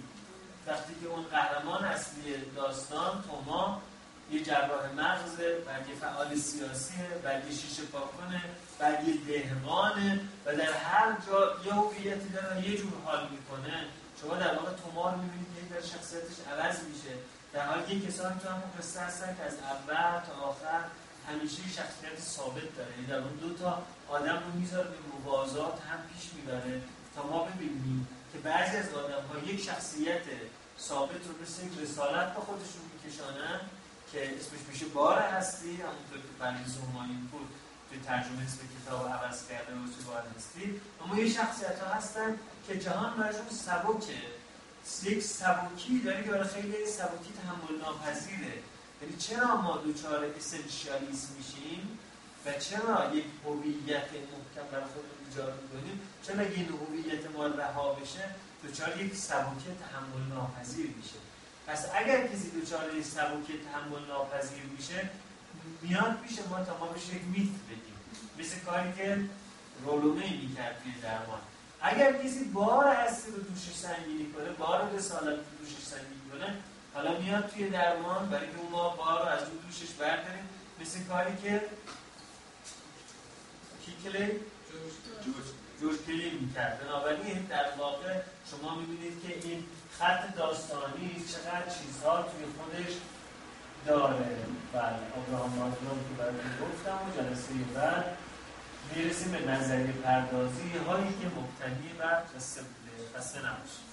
وقتی که اون قهرمان اصلی داستان توما یه جراح مغزه بعد یه فعال سیاسیه بعد یه شیشه پاکنه بعد یه دهقانه و در هر جا یه هویتی داره یه جور حال می‌کنه. شما در واقع توما رو می‌بینید که در شخصیتش عوض میشه. در حال یه کسانی تو همون قصه هستن که از اول تا آخر همیشه شخصیت ثابت داره. یعنی در اون دو تا آدم رو می‌ذاره به موازات هم پیش می‌بره تا ما ببینیم که بعضی از آدم ها یک شخصیت ثابت رو مثل یک رسالت با خودشون میکشانن که اسمش میشه بار هستی. همونطور که برای زومایی بود توی ترجمه اسم کتاب عوض کرده و تو بار هستی. اما یه شخصیت ها هستن که جهان برشون سبکه. یک سبکی داره که برای خیلی سبکی تحمل ناپذیره یعنی چرا ما دوچار اسنشیالیسم میشیم و چرا یک هویت محکم برای خودمون ایجاد می‌کنیم؟ چرا این هویت ما رها بشه دوچار یک سبکی تحمل ناپذیر میشه؟ پس اگر کسی دوچار یک سبکی تحمل ناپذیر میشه میاد پیش ما تا ما بشه یک میت بدیم. مثل کاری که رولومه می‌کرد توی درمان. اگر کسی بار هستی رو دوشش سنگینی کنه بار رسالت رو دوشش سنگینی کنه حالا میاد توی درمان برای که ما بار رو از اون دوشش برداریم. مثل کاری که کیکلی جورج کلی می‌کرد. بنابراین در واقع شما می‌بینید که این خط داستانی چقدر چیزها توی خودش داره. بله ابراهام مازلوم که براتون گفتم و جلسه بعد می‌رسیم به نظریه پردازی هایی که مبتنی بر قصه بوده قصه نباشه.